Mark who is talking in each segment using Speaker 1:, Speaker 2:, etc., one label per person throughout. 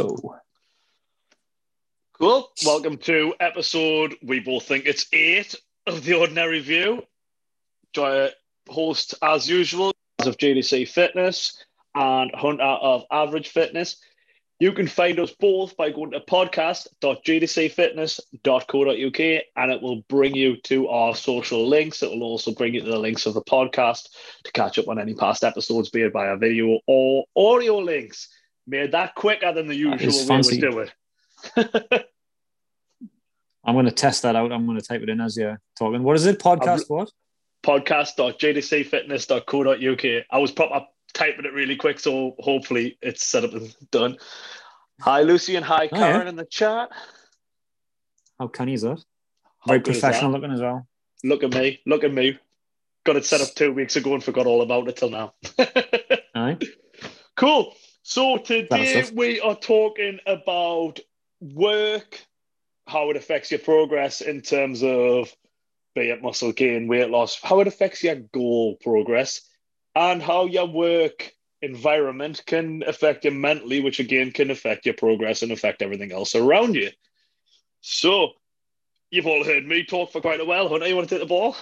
Speaker 1: Oh.
Speaker 2: Cool. Welcome to episode, we both think it's eight of The Ordinary View. Joy host, as usual, of GDC Fitness and Hunta of Average Fitness. You can find us both by going to podcast.gdcfitness.co.uk and it will bring you to our social links. It will also bring you to the links of the podcast to catch up on any past episodes, be it via video or audio links. Made that quicker than the usual way
Speaker 1: fancy.
Speaker 2: we do it.
Speaker 1: I'm going to test that out. I'm going to type it in as you're talking. What is it? Podcast what?
Speaker 2: podcast.gdcfitness.co.uk. I was proper typing it really quick, so hopefully it's set up and done. Hi, Lucy, and hi,
Speaker 1: Oh,
Speaker 2: Karen,
Speaker 1: yeah.
Speaker 2: in the chat.
Speaker 1: How canny is that? Very professional
Speaker 2: that?
Speaker 1: looking as well.
Speaker 2: Look at me. Look at me. Got it set up two weeks ago and forgot all about it till now.
Speaker 1: Aye.
Speaker 2: cool. So today we are talking about work, how it affects your progress in terms of be it muscle gain, weight loss, how it affects your goal progress, and how your work environment can affect you mentally, which again can affect your progress and affect everything else around you. So you've all heard me talk for quite a while. Hunta, you want to take the ball?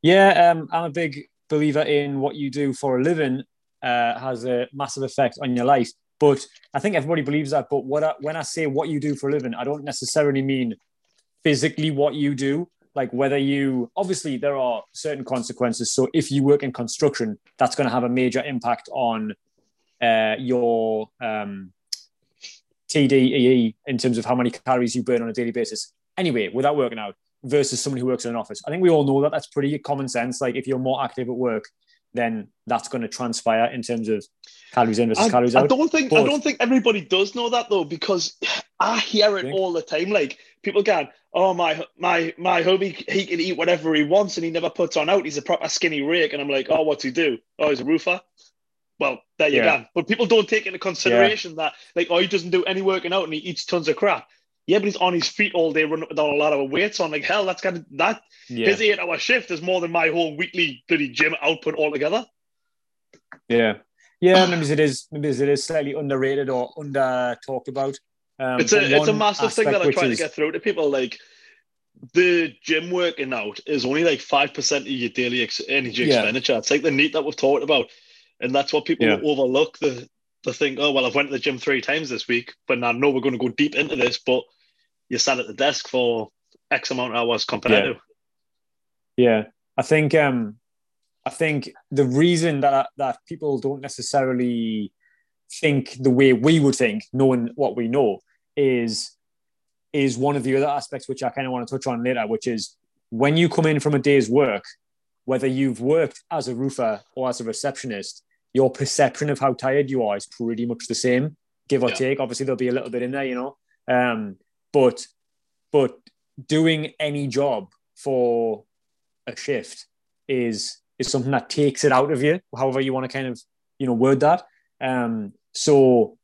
Speaker 1: Yeah, um, I'm a big believer in what you do for a living uh, has a massive effect on your life. But I think everybody believes that. But what I, when I say what you do for a living, I don't necessarily mean physically what you do. Like whether you obviously there are certain consequences. So if you work in construction, that's going to have a major impact on uh, your um, TDEE in terms of how many calories you burn on a daily basis. Anyway, without working out versus somebody who works in an office. I think we all know that that's pretty common sense. Like if you're more active at work, then that's going to transpire in terms of calories in versus
Speaker 2: I,
Speaker 1: calories
Speaker 2: I don't think I don't think everybody does know that though, because I hear it all the time. Like people going, "Oh my my my hubby, he can eat whatever he wants and he never puts on out. He's a proper skinny rake." And I'm like, "Oh, what's he do? Oh, he's a roofer." Well, there you
Speaker 1: Yeah.
Speaker 2: go. But people don't take into consideration that, like, oh, he doesn't do any working out and he eats tons of crap. Yeah, but he's on his feet all day, running down a lot of weights on. Like hell, that's kind of that.
Speaker 1: yeah,
Speaker 2: His eight-hour shift is more than my whole weekly bloody gym output altogether.
Speaker 1: yeah, yeah. Maybe it is. Maybe it is slightly underrated or under talked about. Um,
Speaker 2: it's a it's a massive thing that I try to get through to people. Like the gym working out is only like five percent of your daily ex- energy
Speaker 1: Yeah.
Speaker 2: expenditure. It's like the NEAT that we've talked about, and that's what people
Speaker 1: Yeah.
Speaker 2: overlook. The the think, oh well, I've went to the gym three times this week, but I know we're going to go deep into this. But you sat at the desk for X amount of hours compared
Speaker 1: Yeah.
Speaker 2: to.
Speaker 1: Yeah, I think um, I think the reason that that people don't necessarily think the way we would think, knowing what we know, is is one of the other aspects which I kind of want to touch on later, which is when you come in from a day's work, whether you've worked as a roofer or as a receptionist, your perception of how tired you are is pretty much the same, give or
Speaker 2: Yeah.
Speaker 1: take. Obviously, there'll be a little bit in there, you know, um, but but doing any job for a shift is is something that takes it out of you, however you want to kind of you know word that. Um, so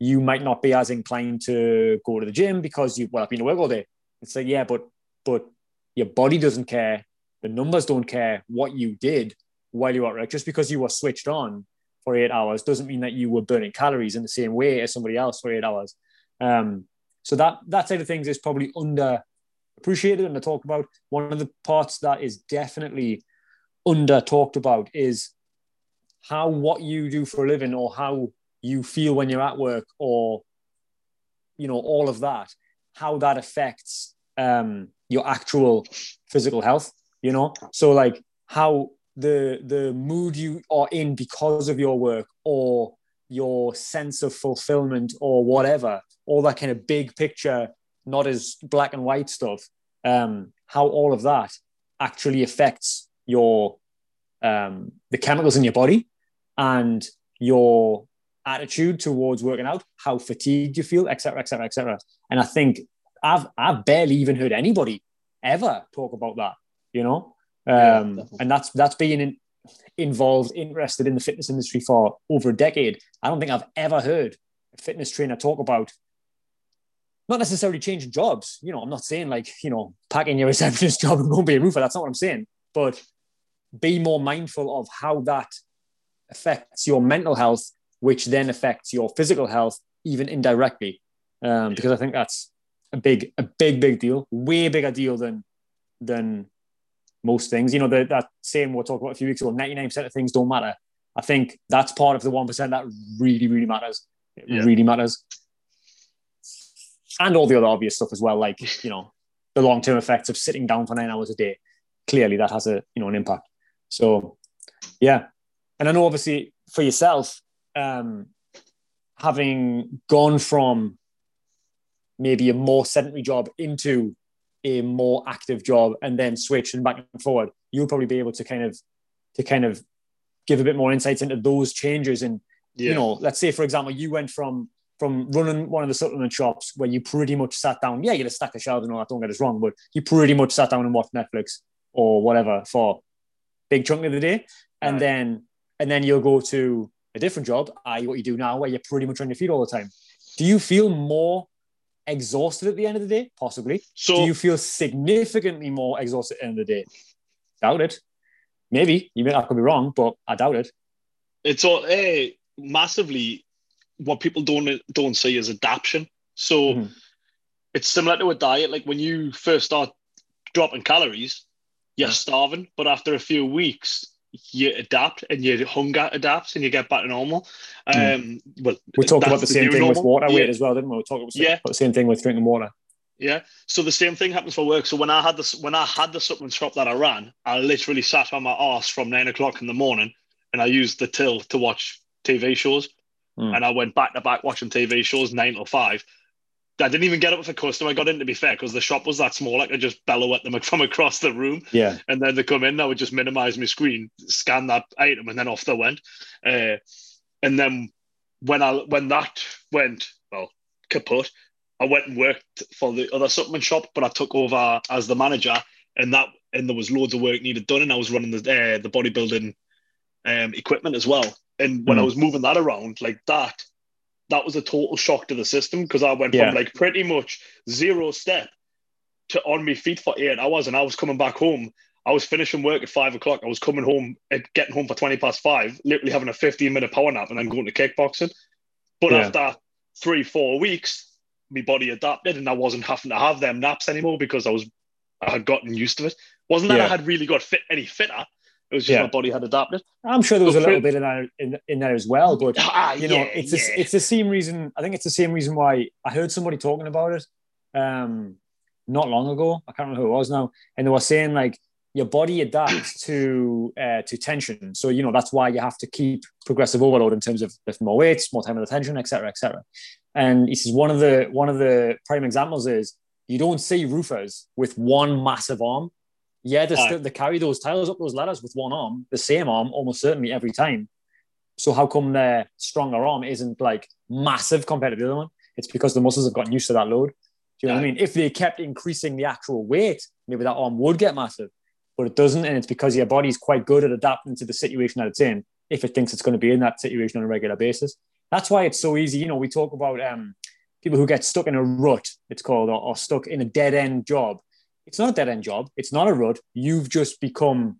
Speaker 1: you might not be as inclined to go to the gym because you well I've been to work all day. It's like yeah, but but your body doesn't care, the numbers don't care what you did while you at work. Just because you were switched on for eight hours doesn't mean that you were burning calories in the same way as somebody else for eight hours. Um, so that that side of things is probably under appreciated and I talk about. One of the parts that is definitely under talked about is how what you do for a living or how you feel when you're at work or you know all of that how that affects um your actual physical health you know so like how the the mood you are in because of your work or your sense of fulfillment or whatever all that kind of big picture not as black and white stuff um how all of that actually affects your um the chemicals in your body and your attitude towards working out, how fatigued you feel, etc., etc., etc. And I think I've I've barely even heard anybody ever talk about that, you know.
Speaker 2: Yeah,
Speaker 1: Um, and that's that's being in, involved, interested in the fitness industry for over a decade. I don't think I've ever heard a fitness trainer talk about not necessarily changing jobs. You know, I'm not saying like you know packing your receptionist job and going be a roofer. That's not what I'm saying. But be more mindful of how that affects your mental health which then affects your physical health even indirectly. Um, because I think that's a big, a big, big deal, way bigger deal than than most things. You know, the, that same we'll talk about a few weeks ago, 99% of things don't matter. I think that's part of the 1% that really, really matters. It yeah. really matters. And all the other obvious stuff as well, like, you know, the long-term effects of sitting down for nine hours a day. Clearly that has a, you know, an impact. So yeah. And I know obviously for yourself, um, having gone from maybe a more sedentary job into a more active job and then switch and back and forward, you'll probably be able to kind of to kind of give a bit more insights into those changes. And yeah. you know, let's say for example, you went from from running one of the supplement shops where you pretty much sat down, yeah, you had a stack of shelves and all that, don't get us wrong, but you pretty much sat down and watched Netflix or whatever for big chunk of the day. And right. then and then you'll go to a different job, i.e. what you do now, where you're pretty much on your feet all the time. Do you feel more exhausted at the end of the day? Possibly. So do you feel significantly more exhausted at the end of the day? Doubt it. Maybe. You may I could be wrong, but I doubt it.
Speaker 2: It's all eh, massively what people don't don't see is adaptation. So mm-hmm. it's similar to a diet. Like when you first start dropping calories, you're starving, but after a few weeks, you adapt and your hunger adapts and you get back to normal. Mm. Um, well,
Speaker 1: we talked about the same thing normal. with water weight yeah. as well, didn't we? We talked about, yeah. the same thing with drinking water.
Speaker 2: Yeah. So the same thing happens for work. So when I had this, when I had the supplement shop that I ran, I literally sat on my ass from nine o'clock in the morning, and I used the till to watch TV shows, mm. and I went back to back watching TV shows nine till five. I didn't even get up with a customer. I got in to be fair because the shop was that small. I could just bellow at them from across the room.
Speaker 1: Yeah.
Speaker 2: And then they come in. I would just minimize my screen, scan that item, and then off they went. Uh, and then when I when that went well kaput, I went and worked for the other supplement shop, but I took over as the manager, and that and there was loads of work needed done, and I was running the uh, the bodybuilding um, equipment as well. And when mm. I was moving that around like that, that was a total shock to the system because I went yeah. from like pretty much zero step to on my feet for eight hours, and I was coming back home. I was finishing work at five o'clock. I was coming home and getting home for twenty past five, literally having a fifteen minute power nap, and then going to kickboxing. But yeah. after three, four weeks, my body adapted, and I wasn't having to have them naps anymore because I was I had gotten used to it. Wasn't that yeah. I had really got fit any fitter? It was just yeah. my body had adapted.
Speaker 1: I'm sure there was a little bit in there in, in there as well, but ah, you know, yeah, it's yeah. a, it's the same reason. I think it's the same reason why I heard somebody talking about it um, not long ago. I can't remember who it was now, and they were saying like your body adapts to uh, to tension. So you know that's why you have to keep progressive overload in terms of lifting more weights, more time the tension, etc., etc. And he says one of the one of the prime examples is you don't see roofers with one massive arm yeah, they, still, they carry those tiles up those ladders with one arm, the same arm, almost certainly every time. So how come their stronger arm isn't like massive compared to the other one? It's because the muscles have gotten used to that load. Do you know what I mean? If they kept increasing the actual weight, maybe that arm would get massive, but it doesn't. And it's because your body's quite good at adapting to the situation that it's in if it thinks it's going to be in that situation on a regular basis. That's why it's so easy. You know, we talk about um, people who get stuck in a rut, it's called, or, or stuck in a dead end job it's not a dead end job. It's not a rut. You've just become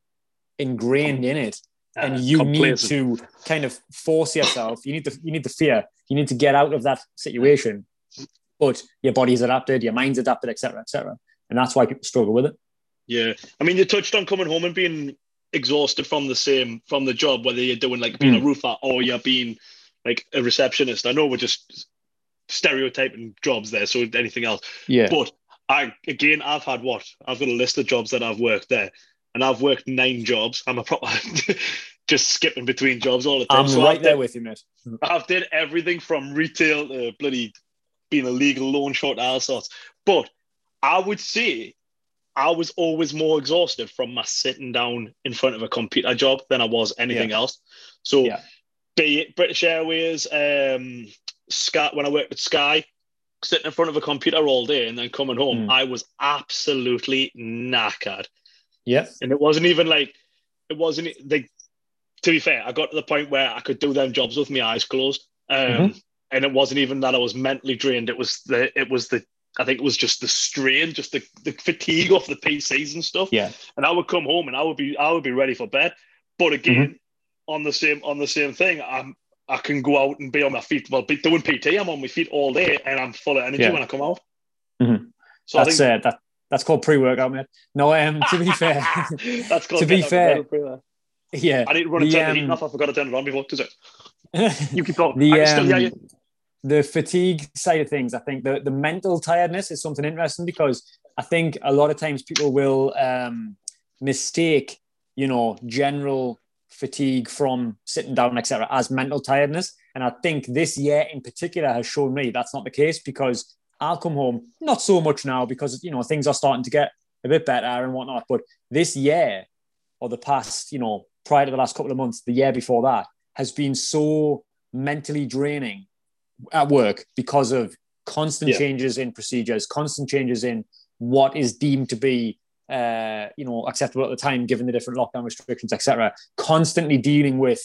Speaker 1: ingrained in it, and uh, you need to kind of force yourself. You need the you need the fear. You need to get out of that situation. But your body's adapted, your mind's adapted, etc., etc., and that's why people struggle with it.
Speaker 2: Yeah, I mean, you touched on coming home and being exhausted from the same from the job, whether you're doing like being mm. a roofer or you're being like a receptionist. I know we're just stereotyping jobs there, so anything else.
Speaker 1: Yeah.
Speaker 2: But I again, I've had what I've got a list of jobs that I've worked there, and I've worked nine jobs. I'm a proper just skipping between jobs all the time.
Speaker 1: I'm so right I've there did, with you, mate.
Speaker 2: I've did everything from retail to bloody being a legal loan short, all sorts. But I would say I was always more exhausted from my sitting down in front of a computer job than I was anything yeah. else. So, yeah. be it British Airways, um, Sky, when I worked at Sky, sitting in front of a computer all day and then coming home, mm. I was absolutely knackered.
Speaker 1: Yeah.
Speaker 2: And it wasn't even like, it wasn't like, to be fair, I got to the point where I could do them jobs with my eyes closed. Um, mm-hmm. And it wasn't even that I was mentally drained. It was the, it was the, I think it was just the strain, just the, the fatigue off the PCs and stuff.
Speaker 1: Yeah.
Speaker 2: And I would come home and I would be, I would be ready for bed. But again, mm-hmm. on the same, on the same thing, I'm, I can go out and be on my feet. Well, doing PT, I'm on my feet all day, and I'm full of energy
Speaker 1: Yeah.
Speaker 2: when I come out.
Speaker 1: Mhm.
Speaker 2: So
Speaker 1: that's
Speaker 2: think
Speaker 1: uh, that that's called pre-workout, mate. No, um, to be fair,
Speaker 2: that's called
Speaker 1: to be
Speaker 2: getting out of
Speaker 1: fair, yeah,
Speaker 2: I need to run and
Speaker 1: the,
Speaker 2: turn the heat
Speaker 1: um,
Speaker 2: off. I forgot to turn it on before. Does it? You keep talking.
Speaker 1: the
Speaker 2: I can still hear
Speaker 1: um, the fatigue side of things, I think the, the mental tiredness is something interesting because I think a lot of times people will um, mistake, you know, general fatigue from sitting down, etc., as mental tiredness. And I think this year in particular has shown me that's not the case because I'll come home, not so much now because, you know, things are starting to get a bit better and whatnot. But this year or the past, you know, prior to the last couple of months, the year before that has been so mentally draining at work because of constant
Speaker 2: Yeah.
Speaker 1: changes in procedures, constant changes in what is deemed to be, uh, you know, acceptable at the time, given the different lockdown restrictions, etc. Constantly dealing with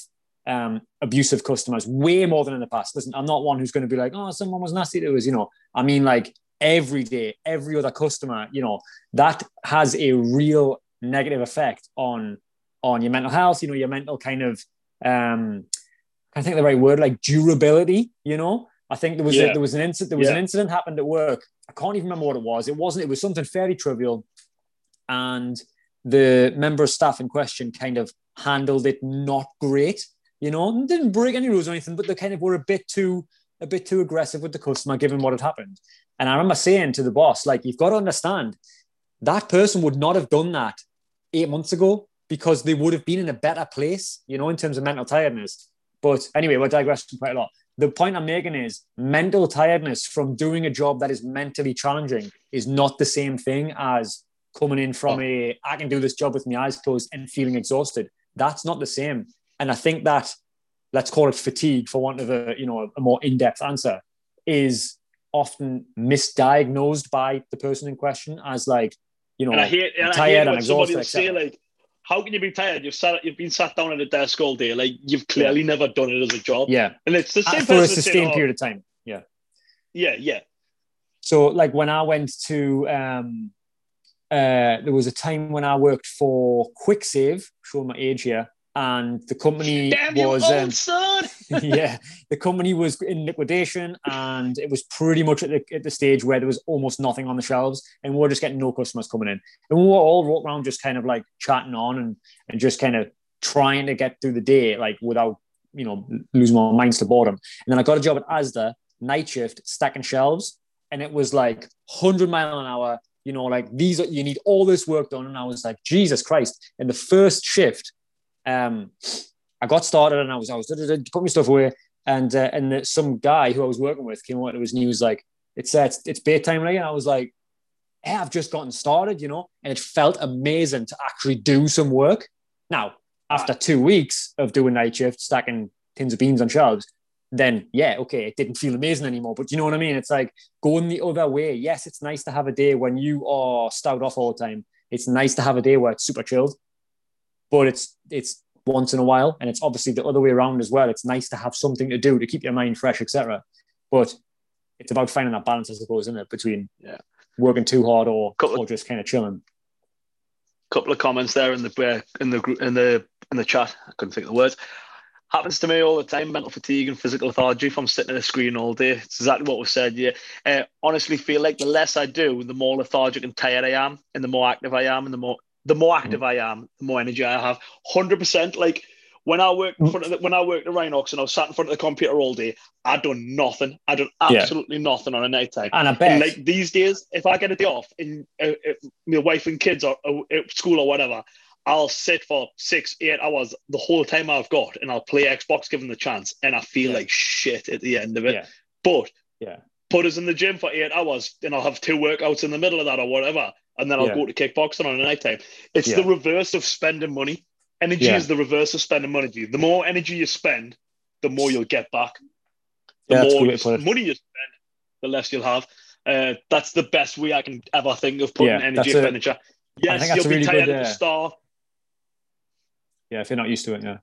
Speaker 1: um, abusive customers, way more than in the past. Listen, I'm not one who's going to be like, oh, someone was nasty to us. You know, I mean, like every day, every other customer. You know, that has a real negative effect on on your mental health. You know, your mental kind of um, I think the right word, like durability. You know, I think there was a, there was an incident there was an incident happened at work. I can't even remember what it was. It wasn't. It was something fairly trivial, and the member of staff in question kind of handled it not great. You know, didn't break any rules or anything, but they kind of were a bit too a bit too aggressive with the customer given what had happened. And I remember saying to the boss, like, you've got to understand that person would not have done that eight months ago because they would have been in a better place, you know, in terms of mental tiredness. But anyway, we're digressing quite a lot. The point I'm making is mental tiredness from doing a job that is mentally challenging is not the same thing as coming in from a I can do this job with my eyes closed and feeling exhausted. That's not the same. And I think that let's call it fatigue for want of a you know a more in-depth answer is often misdiagnosed by the person in question as like you know
Speaker 2: And I hate, and I
Speaker 1: tired
Speaker 2: hate
Speaker 1: and exhausted,
Speaker 2: say like, "How can you be tired? You've sat, you've been sat down at a desk all day. Like you've clearly never done it as a job."
Speaker 1: yeah
Speaker 2: And it's the same
Speaker 1: for a
Speaker 2: person that's saying,
Speaker 1: sustained
Speaker 2: "Oh,
Speaker 1: period of time yeah
Speaker 2: Yeah, yeah.
Speaker 1: So, like when I went to, um, uh, there was a time when I worked for Kwik Save, showing my age here, and the company
Speaker 2: Damn
Speaker 1: was, um, yeah, the company was in liquidation, and it was pretty much at the, at the stage where there was almost nothing on the shelves, and we were just getting no customers coming in, and we were all walking around just kind of like chatting on and and just kind of trying to get through the day, like without you know losing our minds to boredom. And then I got a job at ASDA, night shift, stacking shelves, and it was like 100 mile an hour. You know, like these are you need all this work done, and I was like, Jesus Christ! In the first shift, um, I got started and I was I was putting my stuff away, and uh, and some guy who I was working with came out and it was and he was like, "It's uh, it's, it's bedtime right?" And I was like, "Yeah, I've just gotten started," you know, and it felt amazing to actually do some work. Now, after two weeks of doing night shift, stacking tins of beans on shelves, then yeah, okay, it didn't feel amazing anymore. But you know what I mean? It's like going the other way. Yes, it's nice to have a day when you are stout off all the time. It's nice to have a day where it's super chilled, but it's it's once in a while, and it's obviously the other way around as well. It's nice to have something to do to keep your mind fresh, etc. But it's about finding that balance, I suppose, isn't it, between
Speaker 2: Yeah.
Speaker 1: working too hard or
Speaker 2: Couple
Speaker 1: or just kind of chilling.
Speaker 2: couple of comments there in the uh, in the in the in the chat. I couldn't think of the words. Happens to me all the time. Mental fatigue and physical lethargy if I'm sitting at a screen all day. It's exactly what was said. Yeah. Uh, honestly, feel like the less I do, the more lethargic and tired I am, and the more active I am, and the more the more active I am, the more energy I have. Hundred percent. Like when I worked in front of the, when I worked at Rhinox and I was sat in front of the computer all day, I'd done nothing. I'd done
Speaker 1: Yeah.
Speaker 2: absolutely nothing on a night time.
Speaker 1: And I bet
Speaker 2: And like these days, if I get a day off and uh, uh, my wife and kids are uh, at school or whatever, I'll sit for six, eight hours the whole time I've got and I'll play Xbox given the chance. And I feel
Speaker 1: Yeah.
Speaker 2: like shit at the end of it.
Speaker 1: Yeah.
Speaker 2: But
Speaker 1: Yeah.
Speaker 2: put us in the gym for eight hours and I'll have two workouts in the middle of that or whatever. And then I'll
Speaker 1: Yeah.
Speaker 2: go to kickboxing on a night time. It's the reverse of spending money. Energy is the reverse of spending money. The more energy you spend, the more you'll get back the more
Speaker 1: good way to put it.
Speaker 2: money you spend, the less you'll have. Uh, that's the best way I can ever think of putting energy expenditure. Yes, you'll be
Speaker 1: really
Speaker 2: tired
Speaker 1: good,
Speaker 2: at the start.
Speaker 1: Yeah, if you're not used to it, yeah.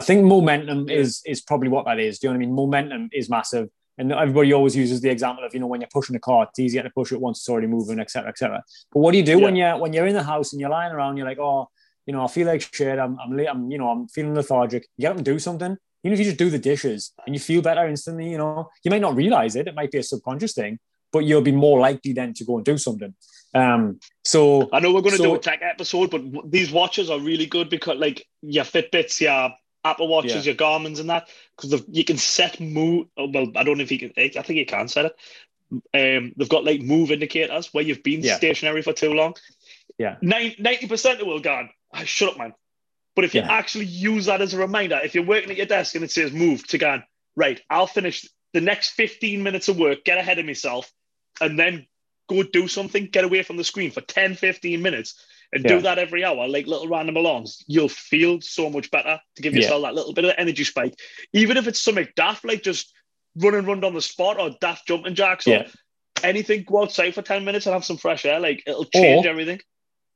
Speaker 1: I think momentum
Speaker 2: Yeah.
Speaker 1: is is probably what that is. Do you know what I mean? Momentum is massive. And everybody always uses the example of, you know, when you're pushing a car, it's easier to push it once it's already moving, et cetera, et cetera. But what do you do when you're when you're in the house and you're lying around, you're like, oh, you know, I feel like shit, I'm I'm late, I'm, you know, I'm feeling lethargic. You get up and do something. even if you just do the dishes and you feel better instantly, you know, you might not realize it. It might be a subconscious thing, but you'll be more likely then to go and do something. Um, so
Speaker 2: I know we're going to
Speaker 1: so,
Speaker 2: do a tech episode, but these watches are really good because like your Fitbits, your Apple Watches, yeah. your Garmin's, and that because you can set move. Oh, well, I don't know if you can. I think you can set it. Um, they've got like move indicators where you've been yeah. stationary for too long.
Speaker 1: Yeah,
Speaker 2: ninety percent of will gone. Oh, shut up, man. But if you yeah. actually use that as a reminder, if you're working at your desk and it says move to go, right, I'll finish the next 15 minutes of work, get ahead of myself, and then go do something, get away from the screen for 10, 15 minutes and yeah. do that every hour, like little random alarms, you'll feel so much better to give yourself yeah. that little bit of energy spike. Even if it's something daft, like just run and run on the spot or daft jumping jacks or yeah. anything, go outside for 10 minutes and have some fresh air. Like it'll change or, everything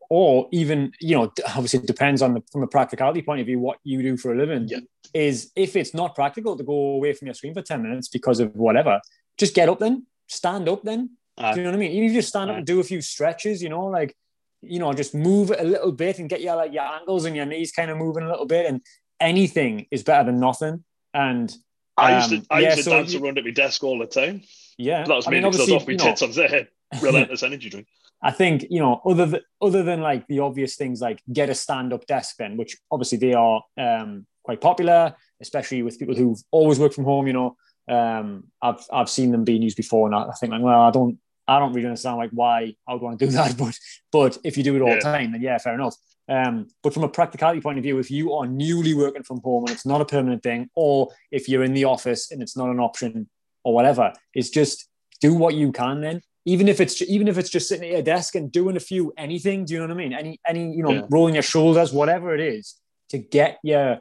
Speaker 1: or even you know obviously it depends on the from a practicality point of view what you do for a living yeah. is if it's not practical to go away from your screen for 10 minutes because of whatever just get up then stand up then uh, do you know what i mean even if you just stand uh, up and do a few stretches you know like you know just move a little bit and get your like your ankles and your knees kind of moving a little bit and anything is better than nothing and
Speaker 2: um, I used to, um, I yeah, used to so dance you, around at my desk all the time.
Speaker 1: Yeah,
Speaker 2: that was me I mean, because I was off my tits on there. Relentless energy drink.
Speaker 1: I think you know other than other than like the obvious things like get a stand up desk then, which obviously they are um, quite popular, especially with people who've always worked from home. You know, um, I've I've seen them being used before, and I think like, well, I don't I don't really understand like why I would want to do that, but but if you do it all yeah. the time, then yeah, fair enough. Um, but from a practicality point of view, if you are newly working from home and it's not a permanent thing, or if you're in the office and it's not an option or whatever, it's just do what you can then even if it's even if it's just sitting at your desk and doing a few anything do you know what i mean any any you know yeah. rolling your shoulders whatever it is to get your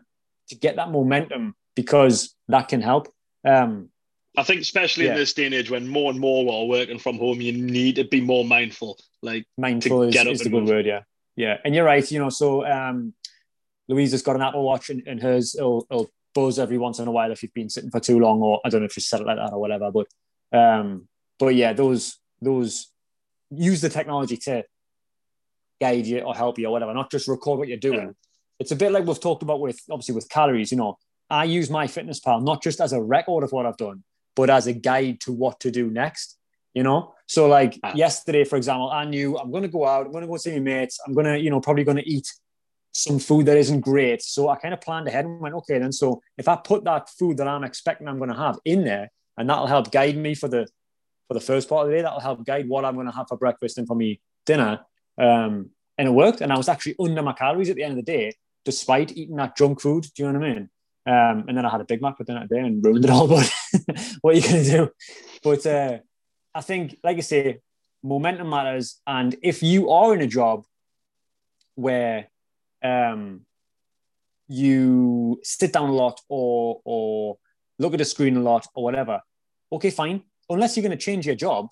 Speaker 1: to get that momentum because that can help um
Speaker 2: I think especially yeah. in this day and age when more and more are working from home, you need to be more mindful. Like
Speaker 1: mindful is, is the good word, yeah. Yeah. And you're right, you know, so um Louisa's got an Apple Watch and, and hers will, will buzz every once in a while if you've been sitting for too long or I don't know if you set it like that or whatever. But um but yeah, those those use the technology to guide you or help you or whatever, not just record what you're doing. Yeah. It's a bit like we've talked about with obviously with calories, you know. I use MyFitnessPal not just as a record of what I've done, but as a guide to what to do next. You know, so like ah. yesterday, for example, I knew I'm going to go out, I'm going to go see my mates, I'm going to, you know, probably going to eat some food that isn't great. So I kind of planned ahead and went, okay, then so if I put that food that I'm expecting I'm going to have in there, and that'll help guide me for the for the first part of the day. That'll help guide what I'm going to have for breakfast and for me dinner. Um, and it worked. And I was actually under my calories at the end of the day, despite eating that junk food. Do you know what I mean? Um, and then I had a Big Mac for dinner today and ruined it all. But what are you going to do? But uh, I think, like I say, momentum matters. And if you are in a job where um, you sit down a lot or or look at the screen a lot or whatever, okay, fine unless you're going to change your job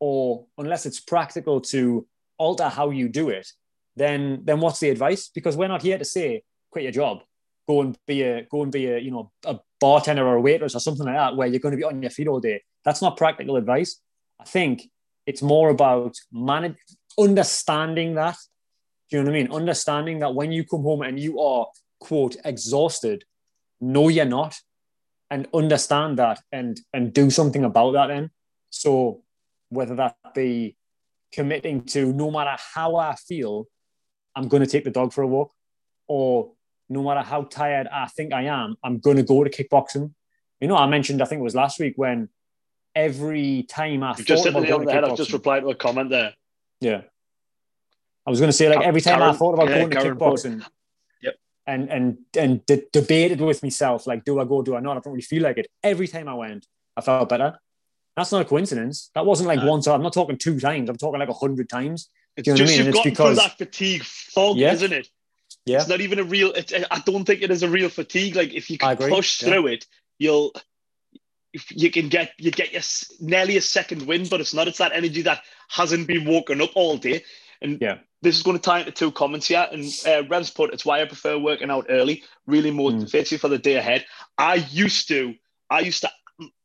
Speaker 1: or unless it's practical to alter how you do it, then then what's the advice? Because we're not here to say quit your job, go and be a go and be a you know a bartender or a waitress or something like that, where you're going to be on your feet all day. That's not practical advice. I think it's more about manage understanding that. Do you know what I mean? Understanding that when you come home and you are quote exhausted, no, you're not and understand that and and do something about that then so whether that be committing to no matter how i feel i'm going to take the dog for a walk or no matter how tired i think i am i'm going to go to kickboxing you know i mentioned i think it was last week when every time i
Speaker 2: just hit the on the head i've just replied to a comment there
Speaker 1: yeah i was going to say like every time Karen, i thought about yeah, going to Karen kickboxing and and and de- debated with myself like, do I go? Do I not? I don't really feel like it. Every time I went, I felt better. That's not a coincidence. That wasn't like no. one time. I'm not talking two times. I'm talking like a hundred times.
Speaker 2: It's you know just I mean? you've got because that fatigue fog, yeah. isn't it?
Speaker 1: Yeah.
Speaker 2: It's not even a real. It, I don't think it is a real fatigue. Like if you can push yeah. through it, you'll. You can get you get your nearly a second win, but it's not. It's that energy that hasn't been woken up all day, and
Speaker 1: yeah
Speaker 2: this is going to tie into two comments here. And uh, Revs put, it's why I prefer working out early, really motivates mm. you for the day ahead. I used to, I used to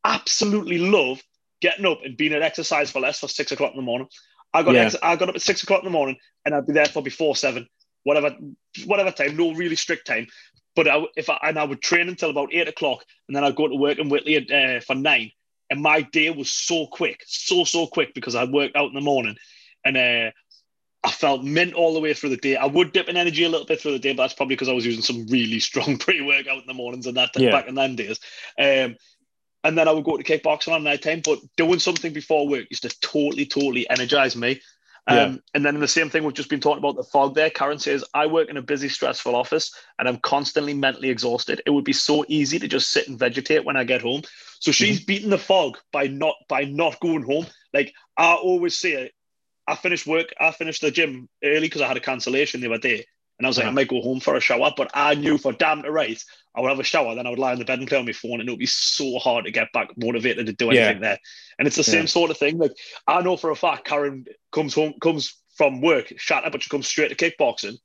Speaker 2: absolutely love getting up and being at exercise for less for six o'clock in the morning. I got, yeah. ex- I got up at six o'clock in the morning and I'd be there for before seven, whatever, whatever time, no really strict time. but I, if I, and I would train until about eight o'clock, and then I'd go to work in Whitley at, uh, for nine, and my day was so quick, so so quick because I worked out in the morning, and uh, I felt mint all the way through the day. I would dip in energy a little bit through the day, but that's probably because I was using some really strong pre-workout in the mornings and that yeah. back in them days. Um, and then I would go to kickboxing on night time. But doing something before work used to totally, totally energize me. Um, yeah. And then the same thing we've just been talking about the fog there. Karen says, I work in a busy, stressful office and I'm constantly mentally exhausted. It would be so easy to just sit and vegetate when I get home. So she's mm-hmm. beating the fog by not by not going home. Like I always say, I finished work, I finished the gym early because I had a cancellation the other day. And I was like, I uh-huh. might go home for a shower, but I knew for damn to right, I would have a shower, then I would lie in the bed and play on my phone, and it would be so hard to get back motivated to do anything yeah. there. And it's the same yeah. sort of thing. Like I know for a fact, Karen comes home, comes from work, shattered, but she comes straight to kickboxing,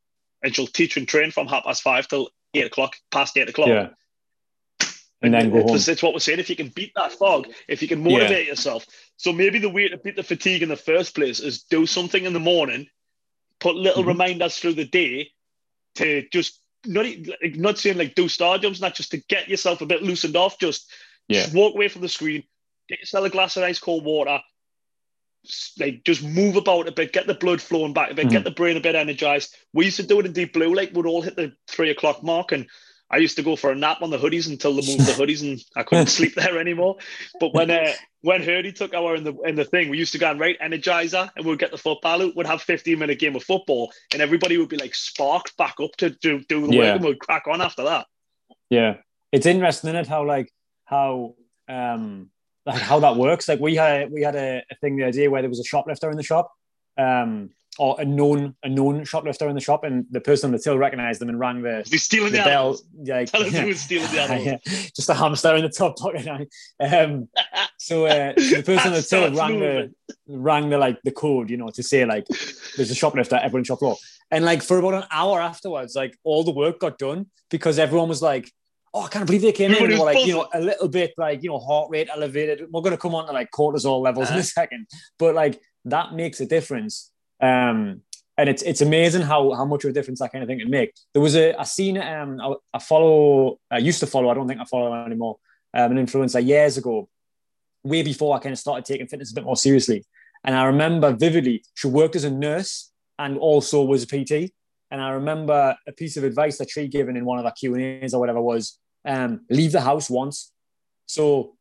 Speaker 2: and she'll teach and train from half past five till eight o'clock, past eight o'clock.
Speaker 1: Yeah. And, and then go
Speaker 2: it's, home. It's what we're saying. If you can beat that fog, if you can motivate yeah. yourself, so maybe the way to beat the fatigue in the first place is do something in the morning, put little mm-hmm. reminders through the day to just not not saying like do star jumps, not just to get yourself a bit loosened off. Just, yeah. just walk away from the screen, get yourself a glass of ice cold water, like just move about a bit, get the blood flowing back a bit, mm-hmm. get the brain a bit energized. We used to do it in Deep Blue, like we'd all hit the three o'clock mark, and I used to go for a nap on the hoodies until they moved the hoodies, and I couldn't sleep there anymore. But when uh, when Hurdy took our in the in the thing, we used to go and right energizer, and we'd get the football out. We'd have fifteen minute game of football, and everybody would be like sparked back up to do do the yeah. work, and we'd crack on after that.
Speaker 1: Yeah, it's interesting, isn't it? How like how um like how that works. Like we had we had a, a thing the idea where there was a shoplifter in the shop. Um, or a known a known shoplifter in the shop, and the person on the till recognized them and rang the,
Speaker 2: He's stealing the, the bell. Yeah, Tell us who was stealing the animals.
Speaker 1: just a hamster in the top pocket. Um, so, uh, the person on the till rang moving. the rang the like the code, you know, to say like there's a shoplifter, everyone shop floor. And like for about an hour afterwards, like all the work got done because everyone was like, oh, I can't believe they came Everybody in. Were like, you know, a little bit like, you know, heart rate elevated. We're going to come on to like cortisol levels uh-huh. in a second. But like that makes a difference um, and it's it's amazing how how much of a difference that kind of thing can make. There was a seen um I, I follow I used to follow I don't think I follow anymore um, an influencer years ago, way before I kind of started taking fitness a bit more seriously. And I remember vividly she worked as a nurse and also was a PT. And I remember a piece of advice that she given in one of her Q and A's or whatever was um, leave the house once. So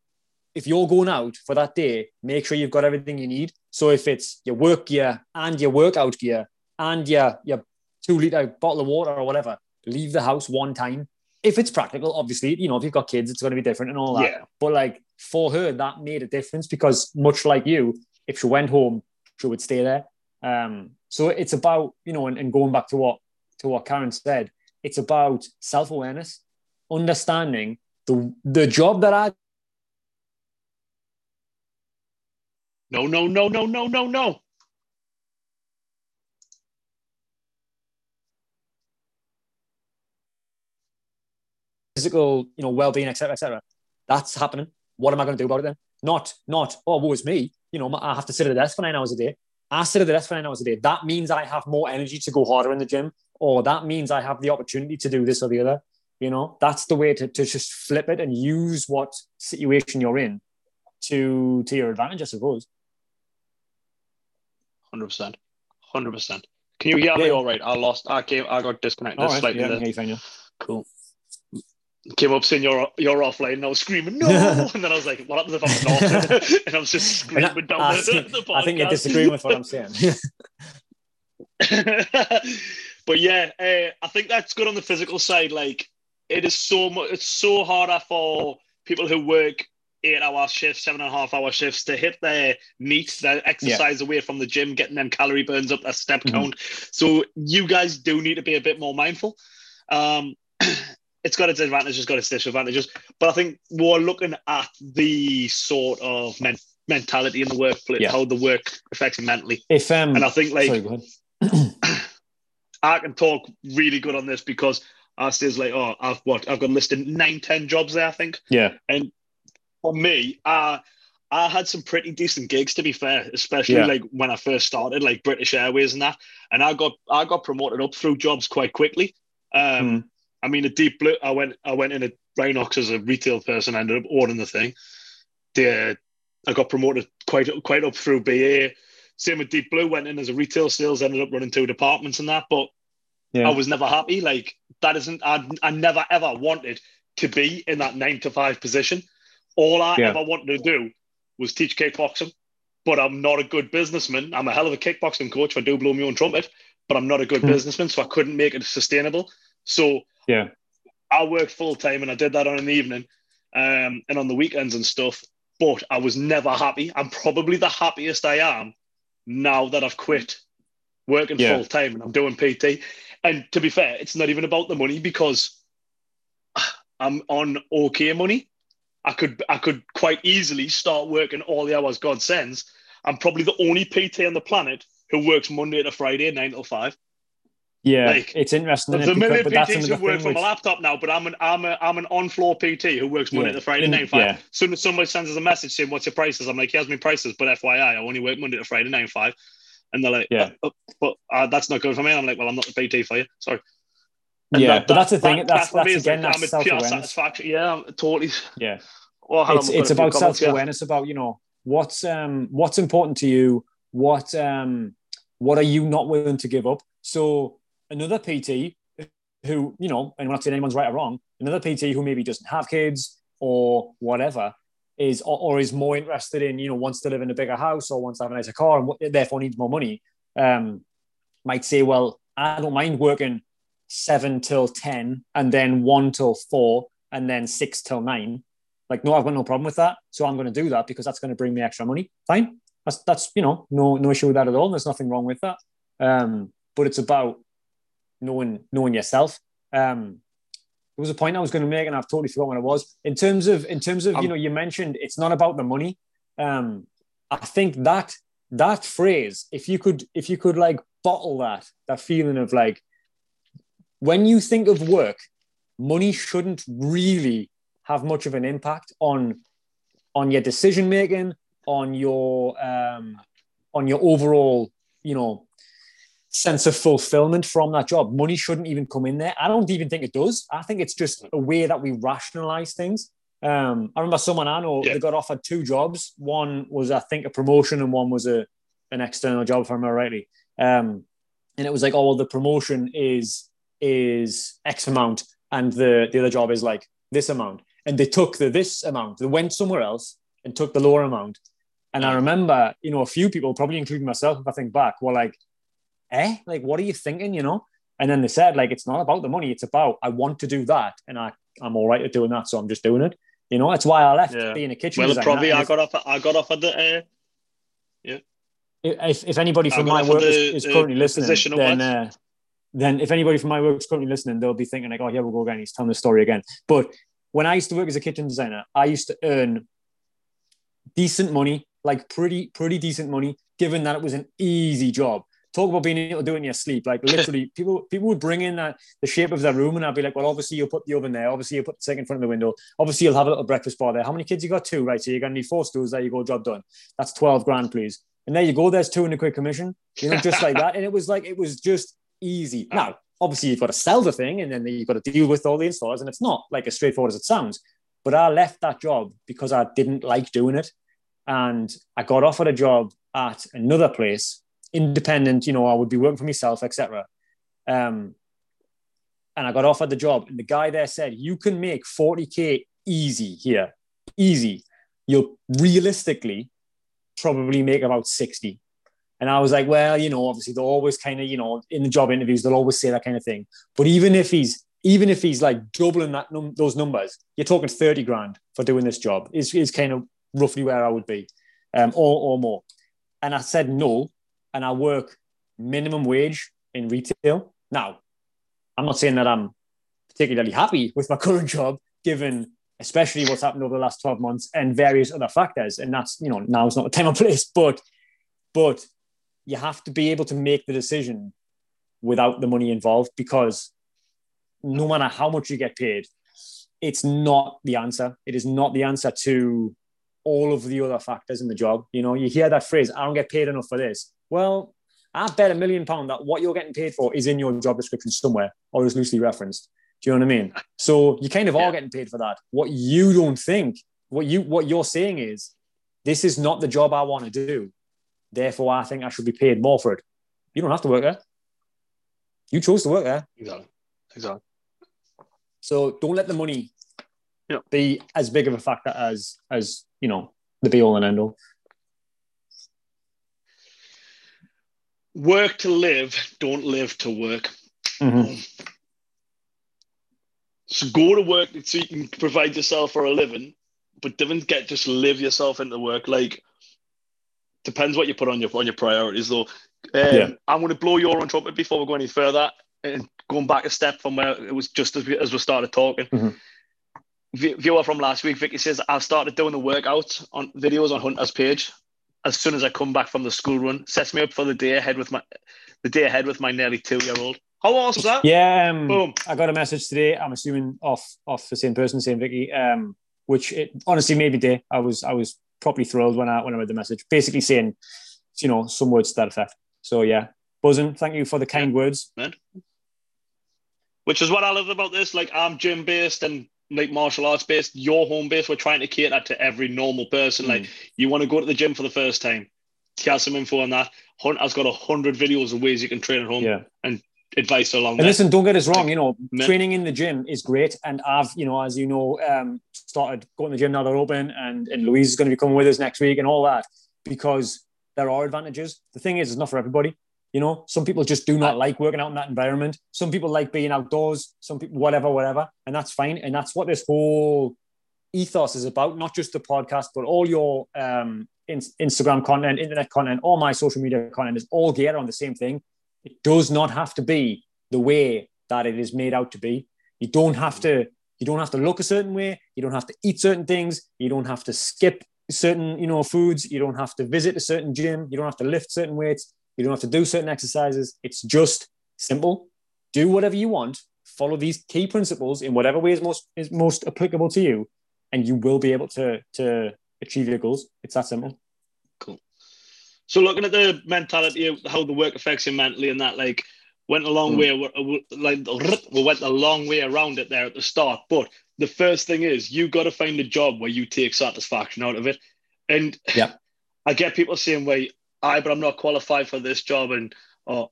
Speaker 1: if you're going out for that day, make sure you've got everything you need. So if it's your work gear and your workout gear and your your two liter bottle of water or whatever, leave the house one time. If it's practical, obviously, you know, if you've got kids, it's going to be different and all that. Yeah. But like for her, that made a difference because much like you, if she went home, she would stay there. Um, so it's about, you know, and, and going back to what to what Karen said, it's about self-awareness, understanding the the job that I
Speaker 2: No, no, no, no, no, no, no.
Speaker 1: Physical, you know, well-being, etc., etc. That's happening. What am I going to do about it then? Not, not, oh, woe is me. You know, I have to sit at the desk for nine hours a day. I sit at the desk for nine hours a day. That means I have more energy to go harder in the gym, or that means I have the opportunity to do this or the other. You know, that's the way to, to just flip it and use what situation you're in to to your advantage, I suppose.
Speaker 2: Hundred percent, hundred percent. Can you hear yeah. me all right? I lost. I came. I got disconnected all right. slightly. Yeah, there.
Speaker 1: Fine, yeah. Cool.
Speaker 2: Came up saying you're you're offline, and I was screaming no, and then I was like, "What happens if I'm not?" and I was just screaming I, down I, the, the
Speaker 1: I think you're disagreeing with what I'm saying.
Speaker 2: but yeah, uh, I think that's good on the physical side. Like, it is so much. It's so harder for people who work eight hour shifts, seven and a half hour shifts to hit their NEAT, their exercise yeah. away from the gym, getting them calorie burns up, their step mm-hmm. count. So you guys do need to be a bit more mindful. Um, it's got its advantages, got its disadvantages, but I think we're looking at the sort of men- mentality in the workplace, yeah. how the work affects you mentally.
Speaker 1: If um,
Speaker 2: and I think like sorry, I can talk really good on this because I still like, oh, I've what I've got listed nine, ten jobs there, I think.
Speaker 1: Yeah.
Speaker 2: And for me, uh, I had some pretty decent gigs to be fair, especially yeah. like when I first started, like British Airways and that. And I got I got promoted up through jobs quite quickly. Um, mm. I mean, a Deep Blue. I went I went in a Rhinox as a retail person. I ended up ordering the thing. The, I got promoted quite quite up through BA. Same with Deep Blue. Went in as a retail sales. Ended up running two departments and that. But yeah. I was never happy. Like that isn't. I I never ever wanted to be in that nine to five position. All I yeah. ever wanted to do was teach kickboxing. But I'm not a good businessman. I'm a hell of a kickboxing coach. I do blow my own trumpet, but I'm not a good mm. businessman, so I couldn't make it sustainable. So
Speaker 1: yeah,
Speaker 2: I worked full time and I did that on an evening um, and on the weekends and stuff. But I was never happy. I'm probably the happiest I am now that I've quit working yeah. full time and I'm doing PT. And to be fair, it's not even about the money because I'm on okay money. I could I could quite easily start working all the hours God sends. I'm probably the only PT on the planet who works Monday to Friday, nine till five.
Speaker 1: Yeah, like, it's interesting.
Speaker 2: There's a million PTs who work from which... a laptop now, but I'm an I'm a I'm an on floor PT who works Monday yeah. to Friday, nine five. Yeah. Soon as somebody sends us a message saying what's your prices, I'm like, here's my prices, but FYI, I only work Monday to Friday, nine five. And they're like, yeah, uh, but uh, that's not good for me. I'm like, well, I'm not the PT for you. Sorry.
Speaker 1: And yeah, that, but that's the thing. That, that's, that's, that's again, like, that's
Speaker 2: self awareness. Yeah, totally.
Speaker 1: Yeah. Well, it's it's about self awareness. About you know what's um what's important to you. What um what are you not willing to give up? So another PT who, you know, and I'm not saying anyone's right or wrong, another PT who maybe doesn't have kids or whatever is or, or is more interested in, you know, wants to live in a bigger house or wants to have a nicer car and therefore needs more money, um, might say, well, I don't mind working seven till 10 and then one till four and then six till nine. Like, no, I've got no problem with that. So I'm going to do that because that's going to bring me extra money. Fine. That's, that's, you know, no, no issue with that at all. There's nothing wrong with that. Um, but it's about knowing knowing yourself. Um, there was a point I was going to make, and I've totally forgotten what it was. In terms of in terms of um, you know, you mentioned it's not about the money. Um, I think that that phrase, if you could if you could like bottle that that feeling of like when you think of work, money shouldn't really have much of an impact on on your decision making, on your um, on your overall, you know, sense of fulfillment from that job. Money shouldn't even come in there. I don't even think it does. I think it's just a way that we rationalize things. Um, I remember someone I know yeah. they got offered two jobs. One was, I think, a promotion, and one was a an external job, if I remember rightly. Um, and it was like, oh, well, the promotion is is X amount, and the the other job is like this amount. And they took the this amount. They went somewhere else and took the lower amount. And I remember, you know, a few people, probably including myself, if I think back, were like, eh, like, what are you thinking, you know? And then they said, like, it's not about the money. It's about, I want to do that. And I, I'm all right at doing that. So I'm just doing it. You know, that's why I left yeah. being a kitchen
Speaker 2: well, probably I got off, I got off at the, uh, yeah.
Speaker 1: If, if anybody from my work the, is, is, currently the listening, then, uh, then if anybody from my work is currently listening, they'll be thinking like, oh, here we go again. He's telling the story again. But when I used to work as a kitchen designer, I used to earn decent money, like pretty, pretty decent money, given that it was an easy job talk about being able to do it in your sleep. Like literally, people people would bring in that the shape of their room, and I'd be like, well, obviously you'll put the oven there. Obviously you'll put the sink in front of the window. Obviously you'll have a little breakfast bar there. How many kids you got? Two, right? So you're gonna need four stools. There you go, job done. That's twelve grand, please. And there you go. There's two in a quick commission. You know, just like that. And it was like it was just easy. Now, obviously you've got to sell the thing, and then you've got to deal with all the installers, and it's not like as straightforward as it sounds. But I left that job because I didn't like doing it. And I got offered a job at another place independent, you know, I would be working for myself, etc. Um, and I got offered the job, and the guy there said, "You can make 40k easy here, easy. You'll realistically probably make about 60." And I was like, "Well, you know, obviously they'll always kind of, you know, in the job interviews they'll always say that kind of thing. But even if he's even if he's like doubling that num- those numbers, you're talking 30 grand for doing this job. Is is kind of roughly where I would be, um, or or more." And I said no and I work minimum wage in retail. Now, I'm not saying that I'm particularly happy with my current job, given especially what's happened over the last 12 months and various other factors. And that's, you know, now is not the time or place, but but you have to be able to make the decision without the money involved because no matter how much you get paid, it's not the answer. It is not the answer to all of the other factors in the job. You know, you hear that phrase, I don't get paid enough for this. Well, I bet a million pound that what you're getting paid for is in your job description somewhere or is loosely referenced. Do you know what I mean? So you kind of
Speaker 2: Yeah.
Speaker 1: are getting paid for that. What you don't think, what you what you're saying is, this is not the job I want to do. Therefore, I think I should be paid more for it. You don't have to work there. You chose to work there.
Speaker 2: Exactly. Exactly.
Speaker 1: So don't let the money
Speaker 2: Yeah.
Speaker 1: be as big of a factor as as you know the be all and end all.
Speaker 2: Work to live, don't live to work. Mm-hmm. So go to work so you can provide yourself for a living, but don't get just live yourself into work. Like depends what you put on your on your priorities though. Um,
Speaker 1: Yeah.
Speaker 2: I'm going to blow your own trumpet before we go any further and going back a step from where it was just as we, as we started talking.
Speaker 1: Mhm.
Speaker 2: Vi- Viewer from last week, Vicky says I've started doing the workouts on videos on Hunta's page as soon as I come back from the school run. Sets me up for the day ahead with my the day ahead with my nearly two year old. How awesome is that?
Speaker 1: Yeah, um,
Speaker 2: Boom.
Speaker 1: I got a message today. I'm assuming off off the same person, same Vicky. Um, which it honestly made me day. I was I was properly thrilled when I when I read the message. Basically saying, you know, some words to that effect. So yeah, buzzing. Thank you for the kind words.
Speaker 2: which is what I love about this. Like I'm gym based and like martial arts based. Your home base. We're trying to cater to every normal person.
Speaker 1: Mm.
Speaker 2: Like you want to go to the gym for the first time. Here's some info on that. Hunta has got a hundred videos of ways you can train at home.
Speaker 1: Yeah.
Speaker 2: Advice along
Speaker 1: And
Speaker 2: there.
Speaker 1: listen, don't get us wrong. You know, training in the gym is great, and I've, you know, as you know, um, started going to the gym now they're open, and and Louise is going to be coming with us next week, and all that because there are advantages. The thing is, it's not for everybody. You know, some people just do not like working out in that environment. Some people like being outdoors. Some people, whatever, whatever, and that's fine. And that's what this whole ethos is about. Not just the podcast, but all your um, in- Instagram content, internet content, all my social media content is all geared on the same thing. It does not have to be the way that it is made out to be. You don't have to. You don't have to look a certain way. You don't have to eat certain things. You don't have to skip certain, you know, foods. You don't have to visit a certain gym. You don't have to lift certain weights. You don't have to do certain exercises. It's just simple. Do whatever you want. Follow these key principles in whatever way is most is most applicable to you, and you will be able to to achieve your goals. It's that simple.
Speaker 2: So looking at the mentality of how the work affects you mentally and that, like, went a long
Speaker 1: Mm.
Speaker 2: way. Like, we went a long way around it there at the start. But the first thing is, you got to find a job where you take satisfaction out of it. And
Speaker 1: Yeah.
Speaker 2: I get people saying, "Wait, I, but I'm not qualified for this job," and oh,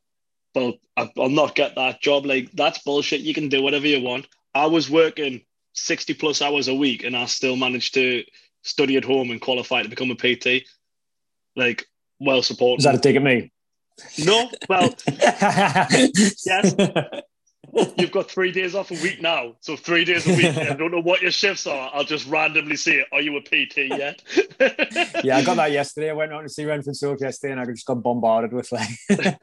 Speaker 2: well, I'll not get that job. Like, that's bullshit. You can do whatever you want. I was working sixty plus hours a week, and I still managed to study at home and qualify to become a PT. Like, well supported.
Speaker 1: Is that a dig at me?
Speaker 2: No, well,
Speaker 1: yes.
Speaker 2: you've got three days off a week now. So three days a week. I don't know what your shifts are. I'll just randomly see it. are you a PT yet?
Speaker 1: yeah, I got that yesterday. I went out to see Renfrew Silk yesterday, and I just got bombarded with like.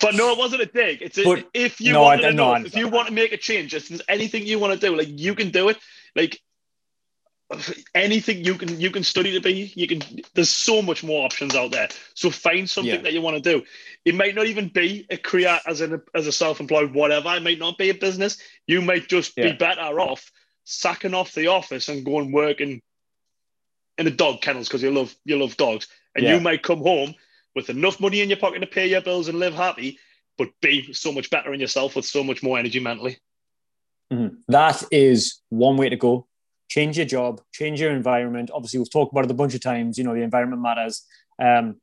Speaker 2: But no, it wasn't a dig. It's a,
Speaker 1: But-
Speaker 2: if you
Speaker 1: no,
Speaker 2: want to know,
Speaker 1: I
Speaker 2: if you want to make a change, if there's anything you want to do, like you can do it. Like anything you can you can study to be. You can. There's so much more options out there. So find something
Speaker 1: Yeah.
Speaker 2: that you want to do. It might not even be a career as an as a self-employed whatever. It might not be a business. You might just be better off sacking off the office and going work in in the dog kennels because you love you love dogs, and
Speaker 1: Yeah.
Speaker 2: you might come home with enough money in your pocket to pay your bills and live happy, but be so much better in yourself with so much more energy mentally.
Speaker 1: Mhm. That is one way to go. Change your job, change your environment. Obviously, we've talked about it a bunch of times. You know, the environment matters. Um,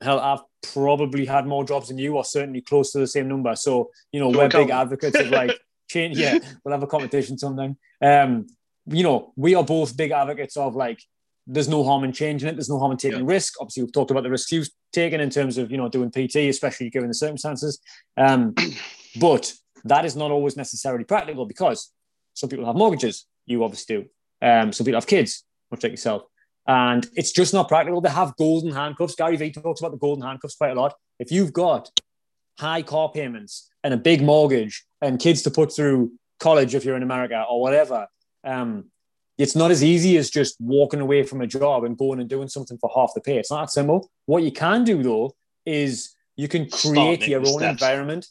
Speaker 1: hell, I've probably had more jobs than you, or certainly close to the same number. So, you know,
Speaker 2: Don't
Speaker 1: we're
Speaker 2: count
Speaker 1: big advocates of like change. Yeah, we'll have a competition sometime. Um, you know, we are both big advocates of like, there's no harm in changing it. There's no harm in taking risk. Obviously, we've talked about the risks you've taken in terms of you know doing PT, especially given the circumstances. Um, but that is not always necessarily practical because some people have mortgages. You obviously do. Um, some people have kids, much like yourself. And it's just not practical to have golden handcuffs. Gary Vee talks about the golden handcuffs quite a lot. If you've got high car payments and a big mortgage and kids to put through college if you're in America or whatever, um, it's not as easy as just walking away from a job and going and doing something for half the pay. It's not that simple. What you can do though is you can create your own
Speaker 2: steps.
Speaker 1: environment.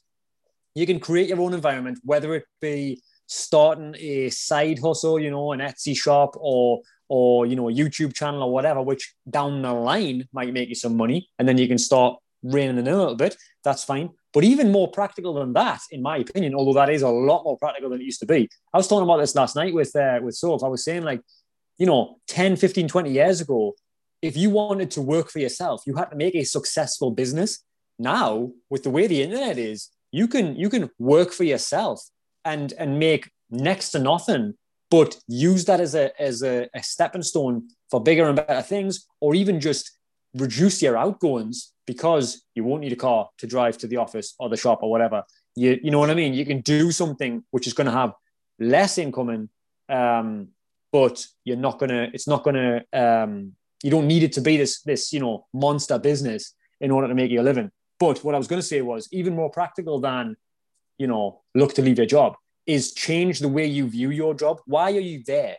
Speaker 1: You can create your own environment, whether it be starting a side hustle, you know, an Etsy shop or or you know a YouTube channel or whatever, which down the line might make you some money, and then you can start reining in a little bit. That's fine. But even more practical than that, in my opinion, although that is a lot more practical than it used to be. I was talking about this last night with uh, with Soph. I was saying like, you know, 10, 15, 20 years ago, if you wanted to work for yourself, you had to make a successful business. Now, with the way the internet is, you can you can work for yourself and and make next to nothing, but use that as a as a, a stepping stone for bigger and better things, or even just reduce your outgoings because you won't need a car to drive to the office or the shop or whatever. You you know what I mean? You can do something which is going to have less incoming, um, but you're not gonna. It's not gonna. Um, you don't need it to be this this you know monster business in order to make you a living. But what I was going to say was even more practical than you know look to leave your job is change the way you view your job. Why are you there?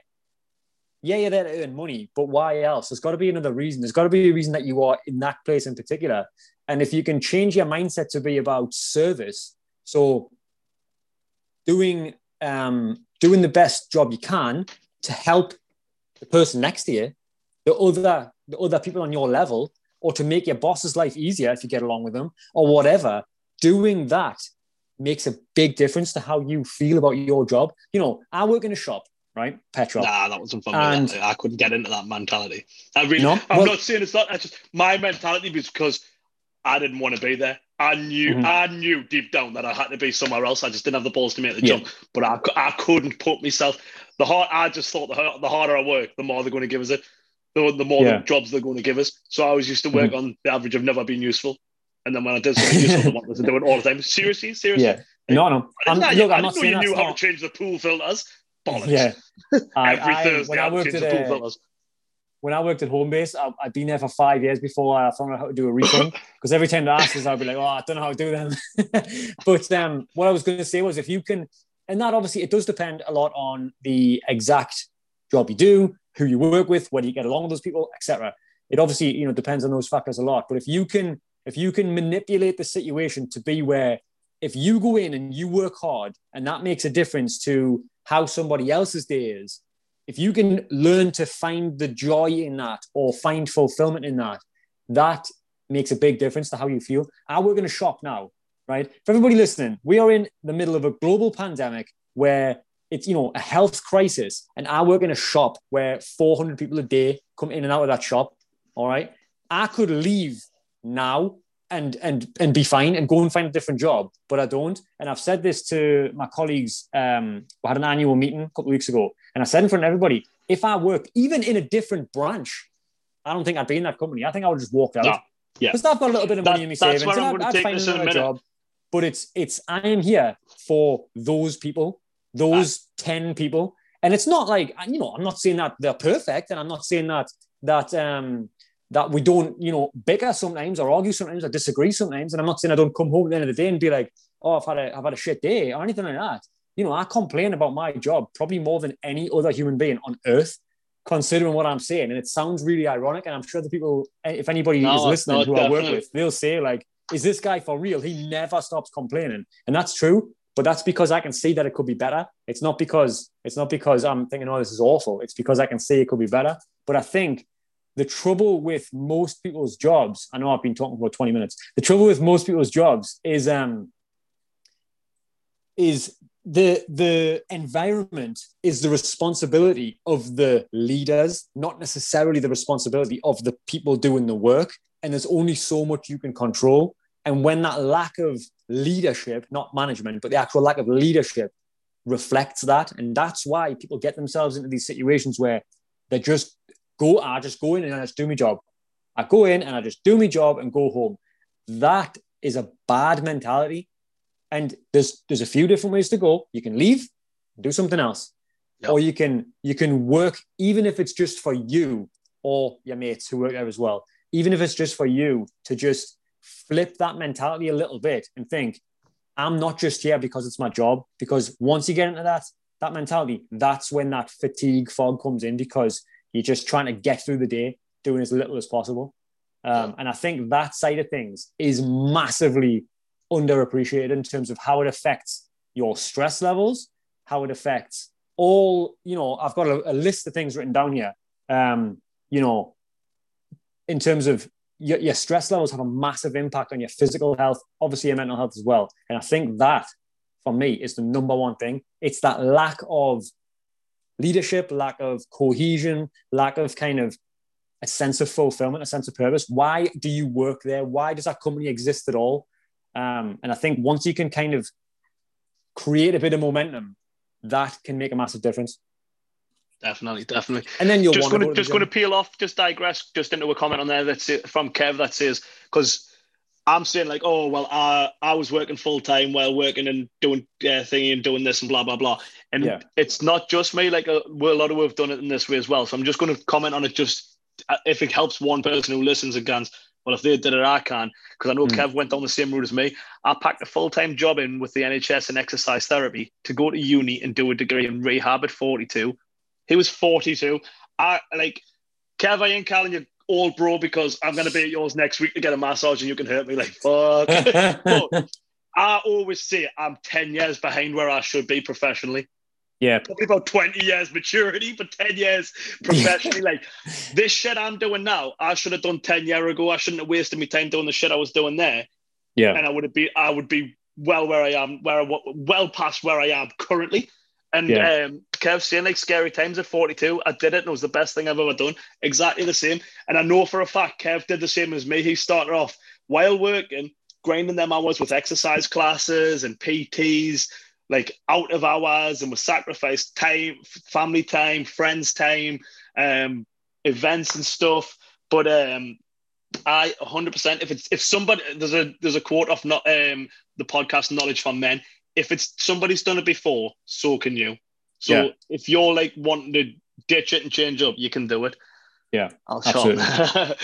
Speaker 1: Yeah, you're there to earn money, but why else? There's got to be another reason. There's got to be a reason that you are in that place in particular. And if you can change your mindset to be about service, so doing um, doing the best job you can to help the person next to you, the other the other people on your level, or to make your boss's life easier if you get along with them, or whatever. Doing that makes a big difference to how you feel about your job. You know, I work in a shop, right? Petrol.
Speaker 2: Nah, that wasn't fun. And, I couldn't get into that mentality. I really, no? I'm well, not saying it's not. That's just my mentality was because I didn't want to be there. I knew, mm-hmm. I knew deep down that I had to be somewhere else. I just didn't have the balls to make the yeah. jump. But I, I couldn't put myself. The hard, I just thought the, the harder I work, the more they're going to give us it. The, the more yeah. the jobs they're going to give us. So I was used to work mm-hmm. on the average of never being useful. And then when I did something useful, I wanted to do it all the time. Seriously, seriously.
Speaker 1: Yeah. No, no.
Speaker 2: I'm, look, I'm I not saying you knew how not... to change the pool filters. Bollocks.
Speaker 1: Yeah.
Speaker 2: Every I, Thursday, when I, worked at, the pool filters.
Speaker 1: When I worked at Homebase, I, I'd been there for five years before I found out how to do a refund. Because every time they asked us, I'd be like, "Oh, I don't know how to do them." but um, what I was going to say was, if you can, and that obviously it does depend a lot on the exact job you do, who you work with, whether you get along with those people, etc. It obviously you know depends on those factors a lot. But if you can if you can manipulate the situation to be where if you go in and you work hard and that makes a difference to how somebody else's day is, if you can learn to find the joy in that or find fulfillment in that, that makes a big difference to how you feel. I work in a shop now, right? For everybody listening, we are in the middle of a global pandemic where it's you know a health crisis, and I work in a shop where 400 people a day come in and out of that shop. All right, I could leave now and and and be fine and go and find a different job. But I don't. And I've said this to my colleagues. Um, we had an annual meeting a couple of weeks ago, and I said in front of everybody, if I work even in a different branch, I don't think I'd be in that company. I think I would just walk out. No. Yeah, because I've got a little bit of money that, in my savings. Where I'm going to take this in a minute. Job. But it's it's I am here for those people, those ah. ten people, and it's not like you know I'm not saying that they're perfect, and I'm not saying that that um that we don't, you know, bicker sometimes or argue sometimes or disagree sometimes. And I'm not saying I don't come home at the end of the day and be like, oh, I've had a, I've had a shit day or anything like that. You know, I complain about my job probably more than any other human being on earth, considering what I'm saying. And it sounds really ironic. And I'm sure the people, eh, if anybody no, is listening no, who definitely. I work with, they'll say like, is this guy for real? He never stops complaining. And that's true. But that's because I can see that it could be better. It's not because it's not because I'm thinking, oh, this is awful. It's because I can see it could be better. But I think the trouble with most people's jobs, I know I've been talking for 20 minutes. The trouble with most people's jobs is um is the the environment is the responsibility of the leaders, not necessarily the responsibility of the people doing the work. And there's only so much you can control. And when that lack of leadership, not management, but the actual lack of leadership reflects that. And that's why people get themselves into these situations where they're just go, I just go in and I just do my job. I go in and I just do my job and go home. That is a bad mentality. And there's there's a few different ways to go. You can leave, do something else. Yep. Or you can you can work even if it's just for you or your mates who work there as well. Even if it's just for you to just flip that mentality a little bit and think, I'm not just here because it's my job. Because once you get into that that mentality, that's when that fatigue fog comes in because you're just trying to get through the day, doing as little as possible. Um, and I think that side of things is massively underappreciated in terms of how it affects your stress levels, how it affects all, you know, I've got a, a list of things written down here. Um, you know, in terms of your, your stress levels have a massive impact on your physical health, obviously your mental health as well. And I think that for me is the number one thing. It's that lack of leadership, lack of cohesion, lack of kind of a sense of fulfillment, a sense of purpose. Why do you work there? Why does that company exist at all? Um, and I think once you can kind of create a bit of momentum, that can make a massive difference.
Speaker 2: Definitely, definitely.
Speaker 1: And then you're
Speaker 2: just going to just going to peel off, just digress, just into a comment on there that's from Kev that says because I'm saying like, oh well, I I was working full time while working and doing uh, thingy and doing this and blah blah blah, and
Speaker 1: Yeah.
Speaker 2: it's not just me. Like a, well, a lot of us have done it in this way as well. So I'm just going to comment on it just uh, if it helps one person who listens and goes, well, if they did it, I can. Because I know
Speaker 1: Mm.
Speaker 2: Kev went down the same route as me. I packed a full time job in with the NHS and exercise therapy to go to uni and do a degree in rehab at 42. He was 42. I like Kev, I ain't calling you old bro because I'm gonna be at yours next week to get a massage and you can hurt me like fuck. I always say I'm 10 years behind where I should be professionally.
Speaker 1: yeah,
Speaker 2: Probably about 20 years maturity, but 10 years professionally. like this shit I'm doing now, I should have done 10 years ago. I shouldn't have wasted my time doing the shit I was doing there.
Speaker 1: yeah,
Speaker 2: And I would have been I would be well where I am, where I, well past where I am currently. And
Speaker 1: Yeah.
Speaker 2: um, Kev saying like scary times at 42, I did it and it was the best thing I've ever done. Exactly the same. And I know for a fact Kev did the same as me. He started off while working, grinding them hours with exercise classes and PTs, like out of hours, and was sacrificed time, family time, friends time, um, events and stuff. But um, I 100%. If it's if somebody there's a there's a quote off not um the podcast knowledge from men. If it's somebody's done it before, so can you. So
Speaker 1: Yeah.
Speaker 2: if you're like wanting to ditch it and change up, you can do it.
Speaker 1: Yeah,
Speaker 2: I'll sharpen.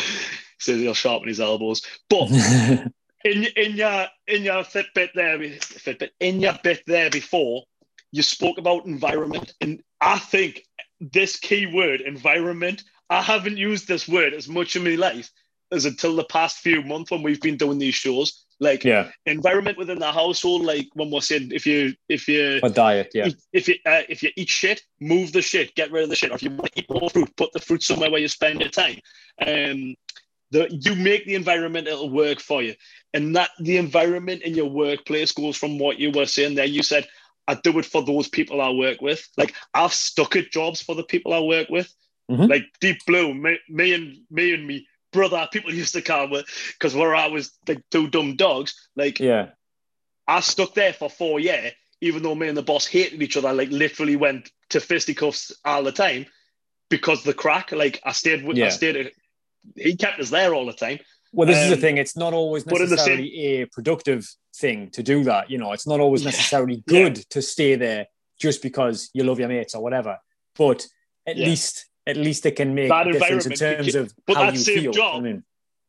Speaker 2: Says he'll sharpen his elbows. But in in your in your Fitbit there, Fitbit in your bit there before, you spoke about environment, and I think this key word environment. I haven't used this word as much in my life as until the past few months when we've been doing these shows. Like
Speaker 1: yeah,
Speaker 2: environment within the household, like when we're saying if you if you
Speaker 1: a diet. Yeah,
Speaker 2: if, if you uh, if you eat shit, move the shit, get rid of the shit. Or if you want to eat more fruit, put the fruit somewhere where you spend your time. Um, the you make the environment it'll work for you, and that the environment in your workplace goes from what you were saying there. You said I do it for those people I work with. Like I've stuck at jobs for the people I work with.
Speaker 1: Mhm.
Speaker 2: Like Deep Blue, me, me and me and me brother, people used to call me because where I was like two dumb dogs. Like
Speaker 1: yeah,
Speaker 2: I stuck there for four years, even though me and the boss hated each other, like literally went to fisticuffs all the time because the crack. Like I stayed with, I
Speaker 1: Yeah.
Speaker 2: stayed. He kept us there all the time.
Speaker 1: Well, this is the
Speaker 2: Um,
Speaker 1: thing. It's not always
Speaker 2: the same-
Speaker 1: necessarily a productive thing to do that. You know, it's not always necessarily
Speaker 2: Yeah.
Speaker 1: good to stay there just because you love your mates or whatever. But at
Speaker 2: Yeah.
Speaker 1: least, at least it can make
Speaker 2: That
Speaker 1: a difference in terms of
Speaker 2: but
Speaker 1: how
Speaker 2: that
Speaker 1: you
Speaker 2: same
Speaker 1: feel.
Speaker 2: job-
Speaker 1: I mean,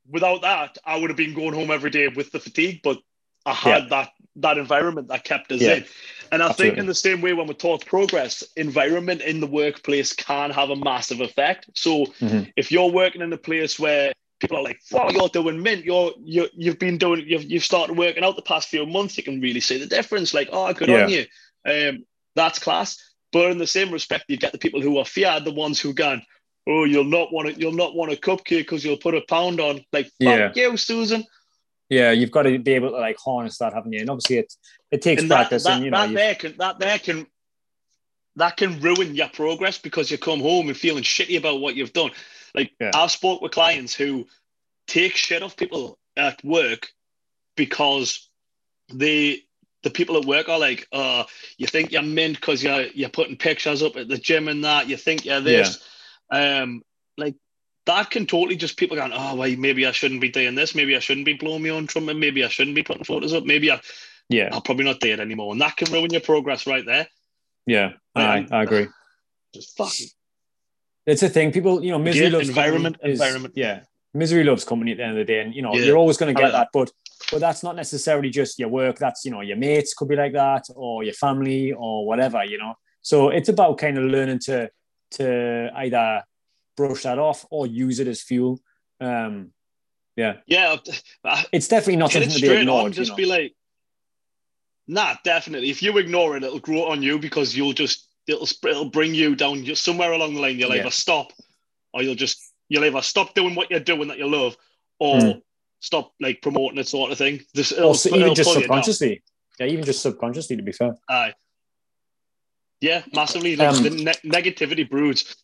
Speaker 2: Without that, I would have been going home every day with the fatigue. But I had that that environment that kept us
Speaker 1: Yeah.
Speaker 2: in. And I think in the same way when we talk progress, environment in the workplace can have a massive effect. So
Speaker 1: Mhm.
Speaker 2: if you're working in a place where people are like, "Wow, you're doing mint. You're you you've been doing you've you've started working out the past few months. You can really see the difference. Like, oh, good on you. Um, that's class. But in the same respect, you get the people who are feared, the ones who gone, oh, you'll not want to you'll not want a cupcake because you'll put a pound on. Like, fuck you, Susan.
Speaker 1: yeah, you've got to be able to like harness that, haven't you? And obviously, it it takes
Speaker 2: And that,
Speaker 1: practice,
Speaker 2: that,
Speaker 1: and you know,
Speaker 2: that there can that there can that can ruin your progress because you come home and feeling shitty about what you've done. Like
Speaker 1: Yeah.
Speaker 2: I've spoke with clients who take shit off people at work because they the people at work are like, uh, you think you're mint because you're you're putting pictures up at the gym and that, you think you're this. Um like that can totally just people going, oh well, maybe I shouldn't be doing this, maybe I shouldn't be blowing my own trumpet, maybe I shouldn't be putting photos up, maybe I
Speaker 1: yeah,
Speaker 2: I'll probably not do it anymore. And that can ruin your progress right there.
Speaker 1: yeah, I,
Speaker 2: Um,
Speaker 1: I agree.
Speaker 2: Just fucking
Speaker 1: It's a thing. People, you know, misery
Speaker 2: Yeah,
Speaker 1: loves
Speaker 2: environment,
Speaker 1: company is-
Speaker 2: environment.
Speaker 1: Yeah, misery loves company at the end of the day, and you know,
Speaker 2: Yeah.
Speaker 1: you're always going to get
Speaker 2: like
Speaker 1: that. But but that's not necessarily just your work. That's you know, your mates could be like that, or your family, or whatever. You know, so it's about kind of learning to to either brush that off or use it as fuel. Um, yeah,
Speaker 2: yeah, I-
Speaker 1: it's definitely not something to be ignored.
Speaker 2: on. Just
Speaker 1: you know?
Speaker 2: be like, nah, definitely. If you ignore it, it'll grow on you because you'll just it'll it'll bring you down. Somewhere along the line, you'll
Speaker 1: Yeah.
Speaker 2: either stop or you'll just you'll either stop doing what you're doing that you love, or mm. Stop like promoting it, sort of thing. This
Speaker 1: also, even just subconsciously, yeah, even just subconsciously, to be fair.
Speaker 2: Aye. Yeah, massively. Like um, the ne- negativity broods.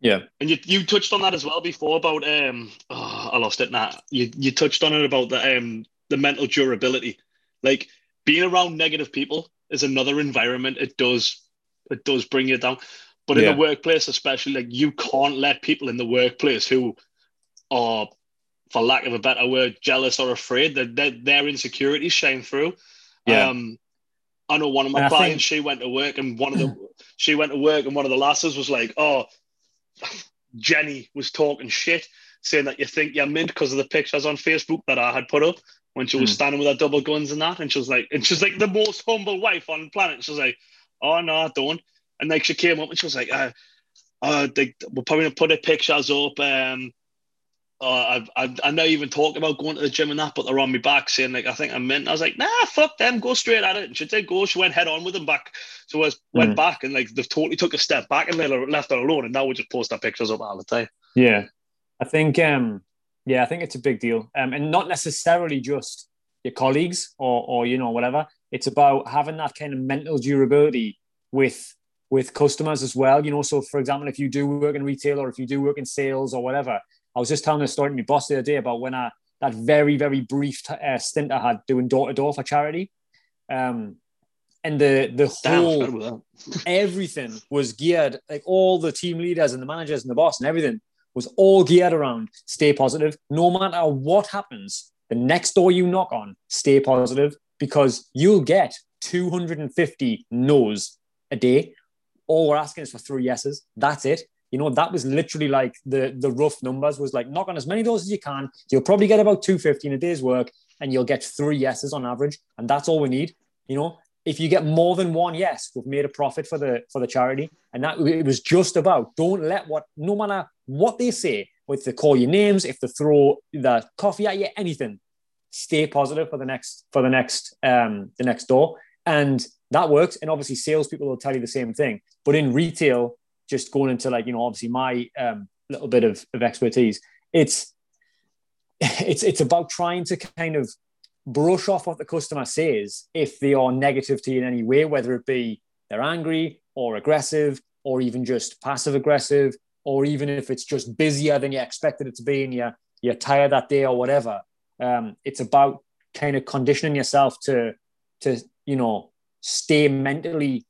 Speaker 1: Yeah,
Speaker 2: and you you touched on that as well before about um oh, I lost it now. You you touched on it about the um the mental durability, like being around negative people is another environment. It does it does bring you down, but in yeah. the workplace especially, like you can't let people in the workplace who are, for lack of a better word, jealous or afraid that their, their insecurities shine through. Yeah. Um, I know one of my and clients, think... she went to work and one of the she went to work and one of the lasses was like, Oh, Jenny was talking shit, saying that you think you're mint because of the pictures on Facebook that I had put up when she was mm. standing with her double guns and that. And she was like, and she's like the most humble wife on the planet. She was like, Oh no, I don't. And like she came up and she was like, uh, uh they, we're probably gonna put the pictures up. Um uh, I, I, I know even talked about going to the gym and that, but they're on me back saying like I think I'm meant. I was like, nah, fuck them, go straight at it. And she did go. She went head on with them back. So I went mm. back and like they've totally took a step back and they left her alone. And now we just post our pictures up all the time.
Speaker 1: Yeah, I think um yeah, I think it's a big deal. Um, and not necessarily just your colleagues or or you know whatever. It's about having that kind of mental durability with with customers as well. You know, so for example, if you do work in retail or if you do work in sales or whatever, I was just telling a story to my boss the other day about when I that very very brief uh, stint I had doing door to door for charity, um, and the the whole everything was geared like all the team leaders and the managers and the boss and everything was all geared around stay positive no matter what happens. The next door you knock on, stay positive because you'll get 250 no's a day. All we're asking is for three yeses. That's it you know, that was literally like the the rough numbers was like knock on as many doors as you can. You'll probably get about 250 in a day's work and you'll get three yeses on average. And that's all we need. You know, if you get more than one yes, we've made a profit for the for the charity. And that it was just about don't let what no matter what they say, if they call you names, if they throw the coffee at you, anything, stay positive for the next for the next um the next door. And that works. And obviously salespeople will tell you the same thing. But in retail, just going into like you know obviously my um, little bit of, of expertise it's it's it's about trying to kind of brush off what the customer says if they are negative to you in any way whether it be they're angry or aggressive or even just passive aggressive or even if it's just busier than you expected it to be and you're you're tired that day or whatever. Um, it's about kind of conditioning yourself to to you know stay mentally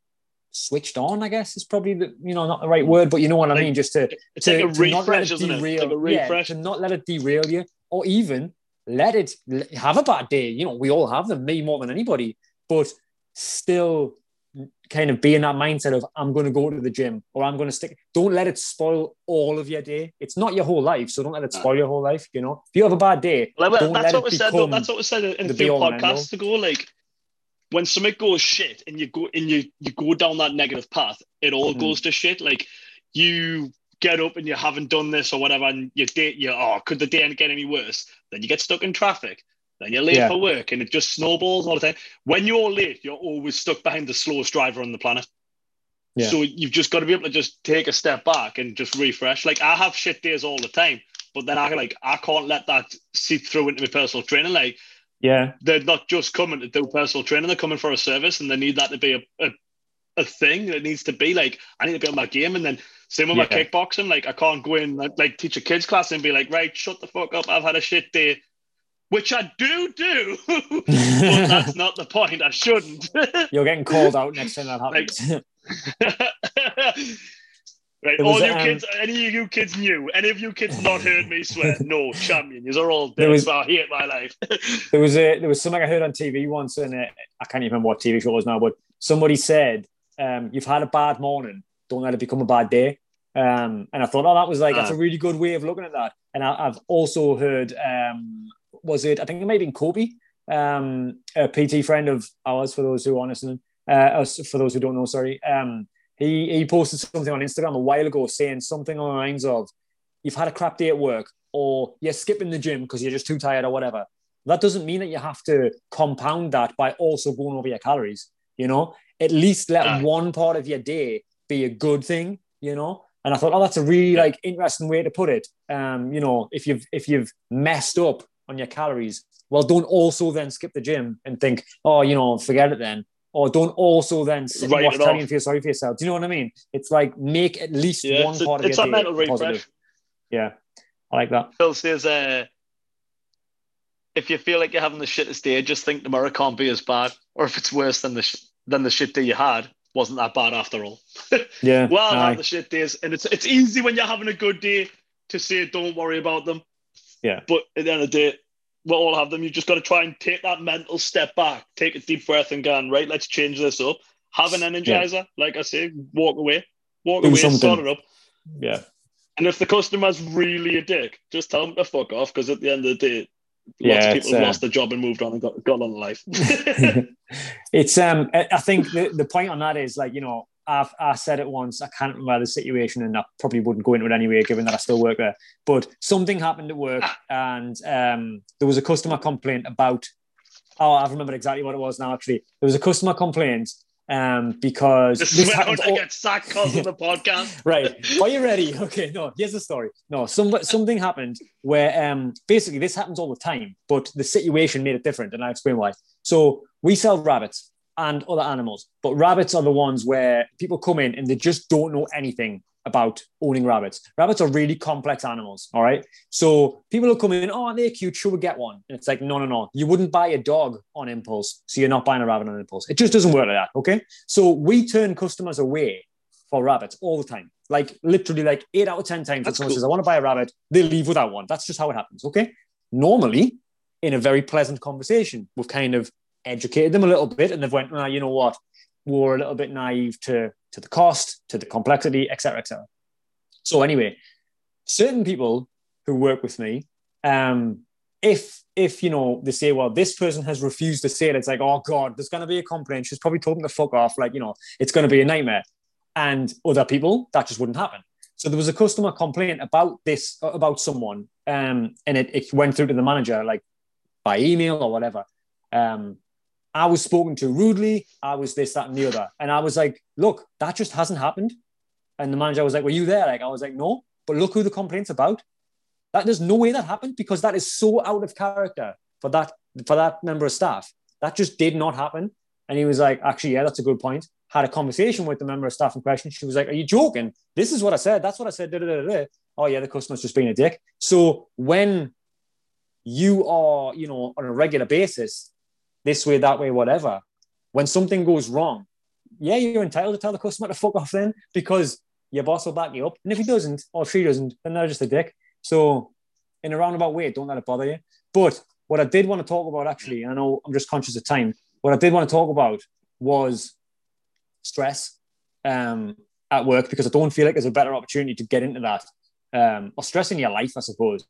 Speaker 1: switched on, I guess is probably the you know not the right word, but you know what like, I mean. Just to
Speaker 2: it's
Speaker 1: to,
Speaker 2: like a refresh, not let it derail, it? Like
Speaker 1: yeah, to not let it derail you, or even let it have a bad day. You know, we all have them, me more than anybody, but still kind of be in that mindset of I'm going to go to the gym or I'm going to stick. Don't let it spoil all of your day. It's not your whole life, so don't let it spoil your whole life. You know, if you have a bad day,
Speaker 2: well, that's what we said. That's what we said in the few podcasts ago. Like when something goes shit and you go and you you go down that negative path, it all mm. goes to shit. Like you get up and you haven't done this or whatever, and you date you oh, could the day get any worse? Then you get stuck in traffic. Then you're late yeah. for work, and it just snowballs all the time. When you're late, you're always stuck behind the slowest driver on the planet. Yeah. So you've just got to be able to just take a step back and just refresh. Like I have shit days all the time, but then I like I can't let that seep through into my personal training. Like
Speaker 1: yeah.
Speaker 2: They're not just coming to do personal training, they're coming for a service and they need that to be a, a, a thing. that needs to be like, I need to be on my game. And then same with yeah. my kickboxing. Like I can't go in like, like teach a kids class and be like, right, shut the fuck up. I've had a shit day. Which I do do, but that's not the point. I shouldn't.
Speaker 1: You're getting called out next time that happens.
Speaker 2: Like, Right, all you um, kids, any of you kids knew, any of you kids not heard me swear, no, champion, you are all dead, was, so I hate my life.
Speaker 1: there was a, there was something I heard on TV once, and uh, I can't even remember what TV show it was now, but somebody said, um, "You've had a bad morning, don't let it become a bad day." Um, and I thought, oh, that was like that's a ah. really good way of looking at that. And I, have also heard, um, was it? I think it might have been Kobe, um, a PT friend of ours. For those who are listening, uh, for those who don't know, sorry. He he posted something on Instagram a while ago saying something on the lines of, "You've had a crap day at work, or you're skipping the gym because you're just too tired, or whatever." That doesn't mean that you have to compound that by also going over your calories. You know, at least let one part of your day be a good thing. You know, And I thought, oh, that's a really like interesting way to put it. Um, you know, if you've if you've messed up on your calories, well, don't also then skip the gym and think, oh, you know, forget it then. Or don't also then sit and watch telly and feel sorry for yourself. Do you know what I mean? It's like make at least yeah, one part a, of your day mental refresh. Positive. Yeah, I like that.
Speaker 2: Phil says, uh, if you feel like you're having the shittest day, just think tomorrow can't be as bad. Or if it's worse than the sh- than the shit day you had, wasn't that bad after all.
Speaker 1: yeah.
Speaker 2: well, have the shit days, and it's it's easy when you're having a good day to say don't worry about them.
Speaker 1: Yeah.
Speaker 2: But at the end of the day, we'll all have them. You've just got to try and take that mental step back, take a deep breath, and go, right, let's change this up. Have an energizer, yeah. like I say, walk away, walk Do away, something. start it up.
Speaker 1: Yeah.
Speaker 2: And if the customer's really a dick, just tell them to fuck off because at the end of the day, lots yeah, of people have uh, lost their job and moved on and got, got on life.
Speaker 1: it's um I think the, the point on that is like, you know, I've I said it once, I can't remember the situation and I probably wouldn't go into it anyway, given that I still work there. But something happened at work and um there was a customer complaint about oh, I remember exactly what it was now actually. There was a customer complaint um, because
Speaker 2: this, this happens. I get sacked because of the podcast.
Speaker 1: right? Are you ready? Okay. No. Here's the story. No. Some something happened where um, basically this happens all the time, but the situation made it different, and I'll explain why. So we sell rabbits and other animals, but rabbits are the ones where people come in and they just don't know anything about owning rabbits. Rabbits are really complex animals. All right. So people will come in, oh, they're cute. Should we get one? And it's like, no, no, no. You wouldn't buy a dog on impulse. So you're not buying a rabbit on impulse. It just doesn't work like that. Okay. So we turn customers away for rabbits all the time. Like literally like eight out of 10 times when someone cool. says, I want to buy a rabbit, they leave without one. That's just how it happens. Okay. Normally, in a very pleasant conversation, we've kind of educated them a little bit and they've went, oh, you know what? We're a little bit naive to to the cost, to the complexity, etc., etc. So anyway, certain people who work with me, um, if if you know they say, well, this person has refused to say it, it's like, oh god, there's going to be a complaint. She's probably told them to fuck off. Like you know, it's going to be a nightmare. And other people, that just wouldn't happen. So there was a customer complaint about this about someone, um, and it, it went through to the manager like by email or whatever. Um, I was spoken to rudely. I was this, that, and the other. And I was like, look, that just hasn't happened. And the manager was like, were you there? Like, I was like, no, but look who the complaint's about. That there's no way that happened because that is so out of character for that for that member of staff. That just did not happen. And he was like, actually, yeah, that's a good point. Had a conversation with the member of staff in question. She was like, Are you joking? This is what I said. That's what I said. Da, da, da, oh, yeah, the customer's just being a dick. So when you are, you know, on a regular basis this way, that way, whatever. When something goes wrong, yeah, you're entitled to tell the customer to fuck off then because your boss will back you up. And if he doesn't or she doesn't, then they're just a dick. So in a roundabout way, don't let it bother you. But what I did want to talk about actually, I know I'm just conscious of time, what I did want to talk about was stress um, at work because I don't feel like there's a better opportunity to get into that. Um, or stress in your life, I suppose.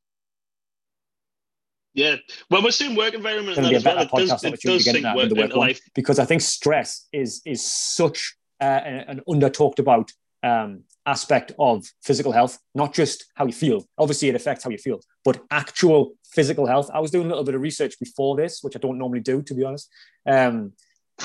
Speaker 2: Yeah, when we're seeing work environment, that as well, it does, it does sink work into life.
Speaker 1: Because I think stress is is such uh, an under talked about um, aspect of physical health, not just how you feel. Obviously, it affects how you feel, but actual physical health. I was doing a little bit of research before this, which I don't normally do, to be honest, um,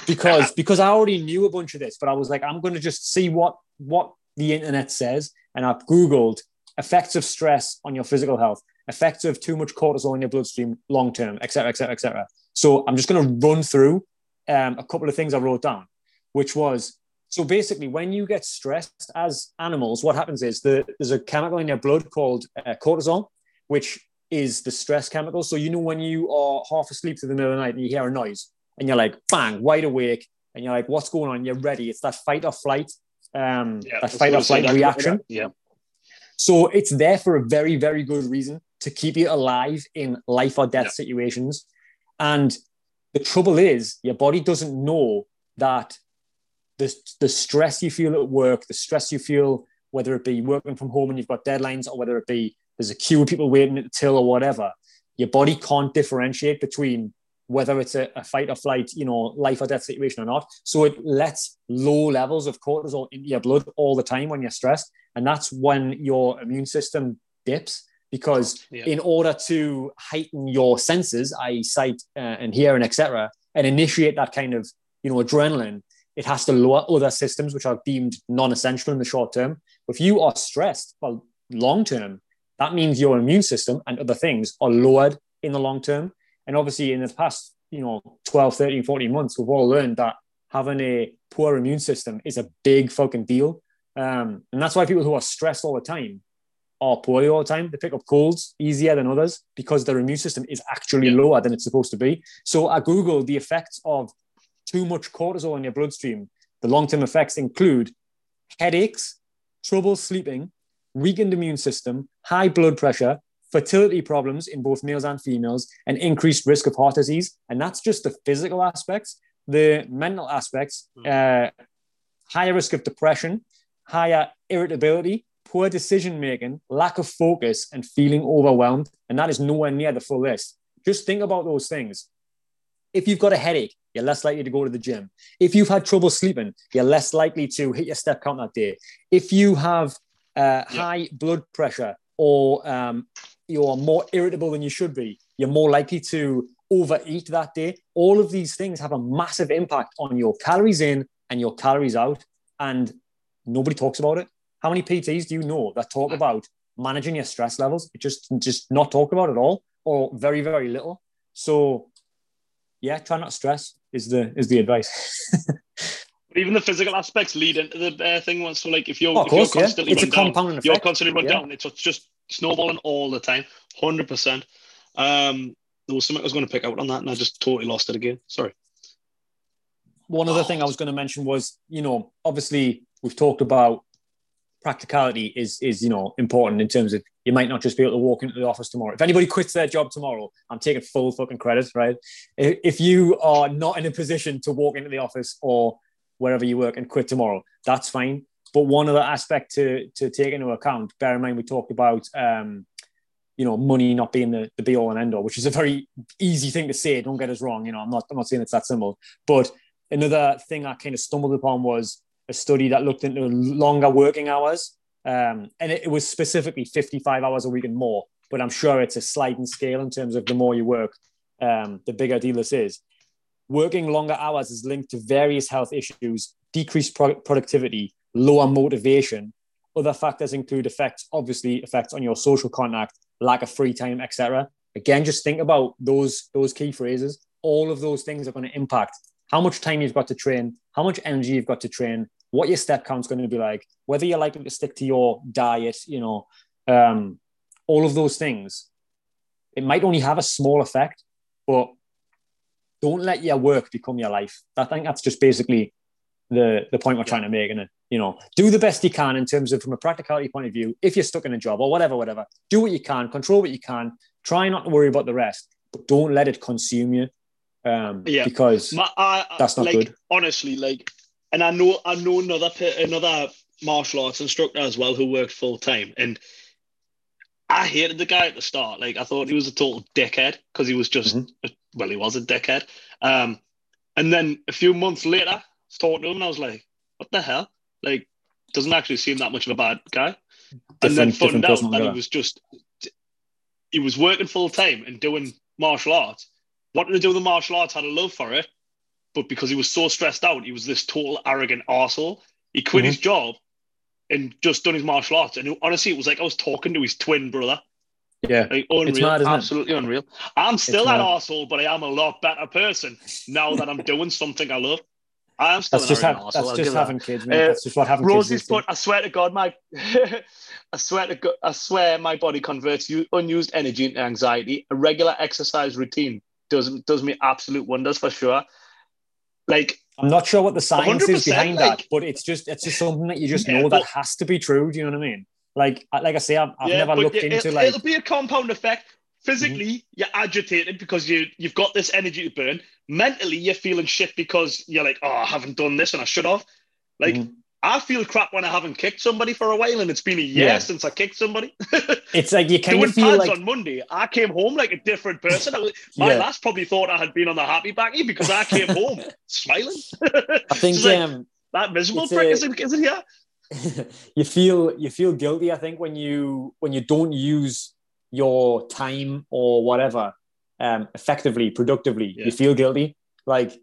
Speaker 1: because because I already knew a bunch of this, but I was like, I'm going to just see what what the internet says, and I've googled effects of stress on your physical health effects of too much cortisol in your bloodstream long term, etc., etc., etc. So I'm just going to run through um, a couple of things I wrote down, which was so basically when you get stressed as animals, what happens is the, there's a chemical in your blood called uh, cortisol, which is the stress chemical. So you know when you are half asleep through the middle of the night and you hear a noise and you're like bang, wide awake, and you're like, what's going on? You're ready. It's that fight or flight, um, yeah, that fight or flight reaction.
Speaker 2: Yeah.
Speaker 1: So it's there for a very, very good reason to keep you alive in life or death yeah. situations. And the trouble is, your body doesn't know that the, the stress you feel at work, the stress you feel, whether it be working from home and you've got deadlines, or whether it be there's a queue of people waiting at the till or whatever, your body can't differentiate between whether it's a, a, fight or flight, you know, life or death situation or not. So it lets low levels of cortisol into your blood all the time when you're stressed. And that's when your immune system dips because yeah. in order to heighten your senses, i.e., sight uh, and hearing, etc., and initiate that kind of you know adrenaline, it has to lower other systems which are deemed non-essential in the short term. If you are stressed, well, long term, that means your immune system and other things are lowered in the long term. And obviously, in the past, you know, 12, 13, 14 months, we've all learned that having a poor immune system is a big fucking deal. Um, and that's why people who are stressed all the time are poorly all the time. They pick up colds easier than others because their immune system is actually yeah. lower than it's supposed to be. So I Googled the effects of too much cortisol in your bloodstream. The long term effects include headaches, trouble sleeping, weakened immune system, high blood pressure, fertility problems in both males and females, and increased risk of heart disease. And that's just the physical aspects. The mental aspects, hmm. uh, higher risk of depression, higher irritability, poor decision making, lack of focus, and feeling overwhelmed. And that is nowhere near the full list. Just think about those things. If you've got a headache, you're less likely to go to the gym. If you've had trouble sleeping, you're less likely to hit your step count that day. If you have uh, high blood pressure or um, you're more irritable than you should be, you're more likely to overeat that day. All of these things have a massive impact on your calories in and your calories out. And nobody talks about it. How many PTs do you know that talk about managing your stress levels? It just just not talk about it at all, or very very little. So, yeah, try not to stress is the is the advice.
Speaker 2: Even the physical aspects lead into the uh, thing. Once. So, like, if you're, oh, if course, you're constantly yeah. it's a compounding effect. you're constantly run yeah. down. It's just snowballing all the time, hundred percent. Um, there was something I was going to pick out on that, and I just totally lost it again. Sorry.
Speaker 1: One other oh. thing I was going to mention was, you know, obviously we've talked about practicality is is you know important in terms of you might not just be able to walk into the office tomorrow. If anybody quits their job tomorrow, I'm taking full fucking credit, right? If you are not in a position to walk into the office or wherever you work and quit tomorrow, that's fine. But one other aspect to to take into account, bear in mind we talked about um, you know money not being the, the be all and end all, which is a very easy thing to say. Don't get us wrong, you know I'm not I'm not saying it's that simple. But another thing I kind of stumbled upon was a study that looked into longer working hours, um, and it, it, was specifically 55 hours a week and more. But I'm sure it's a sliding scale in terms of the more you work, um, the bigger deal this is. Working longer hours is linked to various health issues, decreased pro- productivity, lower motivation. Other factors include effects, obviously, effects on your social contact, lack of free time, etc. Again, just think about those those key phrases. All of those things are going to impact how much time you've got to train, how much energy you've got to train, what your step count's going to be like, whether you're likely to stick to your diet, you know, um, all of those things. It might only have a small effect, but don't let your work become your life. I think that's just basically the the point we're trying to make. And you know, do the best you can in terms of from a practicality point of view. If you're stuck in a job or whatever, whatever, do what you can, control what you can. Try not to worry about the rest, but don't let it consume you um, yeah, because My, I, that's not
Speaker 2: like,
Speaker 1: good.
Speaker 2: Honestly, like, and I know I know another another martial arts instructor as well who worked full time, and I hated the guy at the start. Like, I thought he was a total dickhead because he was just mm-hmm. well, he was a dickhead. Um, and then a few months later, I was talking to him, and I was like, "What the hell?" Like, doesn't actually seem that much of a bad guy. Different, and then found out that he was just he was working full time and doing martial arts wanted to do the martial arts, had a love for it, but because he was so stressed out, he was this total arrogant arsehole. He quit mm-hmm. his job and just done his martial arts. And honestly, it was like I was talking to his twin brother.
Speaker 1: Yeah.
Speaker 2: Like, unreal. Mad, Absolutely it? unreal. I'm still an arsehole, but I am a lot better person now that I'm doing something I love. I am still
Speaker 1: that's just,
Speaker 2: ha-
Speaker 1: that's just having that. kids, man. Uh, that's just what having Rosie's
Speaker 2: kids put, I swear to God, my I swear to God, I swear my body converts unused energy into anxiety. A regular exercise routine does does me absolute wonders for sure. Like
Speaker 1: I'm not sure what the science is behind like, that, but it's just it's just something that you just yeah, know but, that has to be true. Do you know what I mean? Like like I say, I've, I've yeah, never looked it, into like
Speaker 2: it'll be a compound effect. Physically, mm-hmm. you're agitated because you you've got this energy to burn. Mentally, you're feeling shit because you're like, oh, I haven't done this and I should have. Like mm-hmm. I feel crap when I haven't kicked somebody for a while, and it's been a year yeah. since I kicked somebody.
Speaker 1: it's like you kind Doing of feel like
Speaker 2: on Monday. I came home like a different person. my yeah. last probably thought I had been on the happy backy because I came home smiling.
Speaker 1: I think like, um,
Speaker 2: that miserable prick a, is, it, is it
Speaker 1: here? you feel you feel guilty. I think when you when you don't use your time or whatever um, effectively, productively, yeah. you feel guilty. Like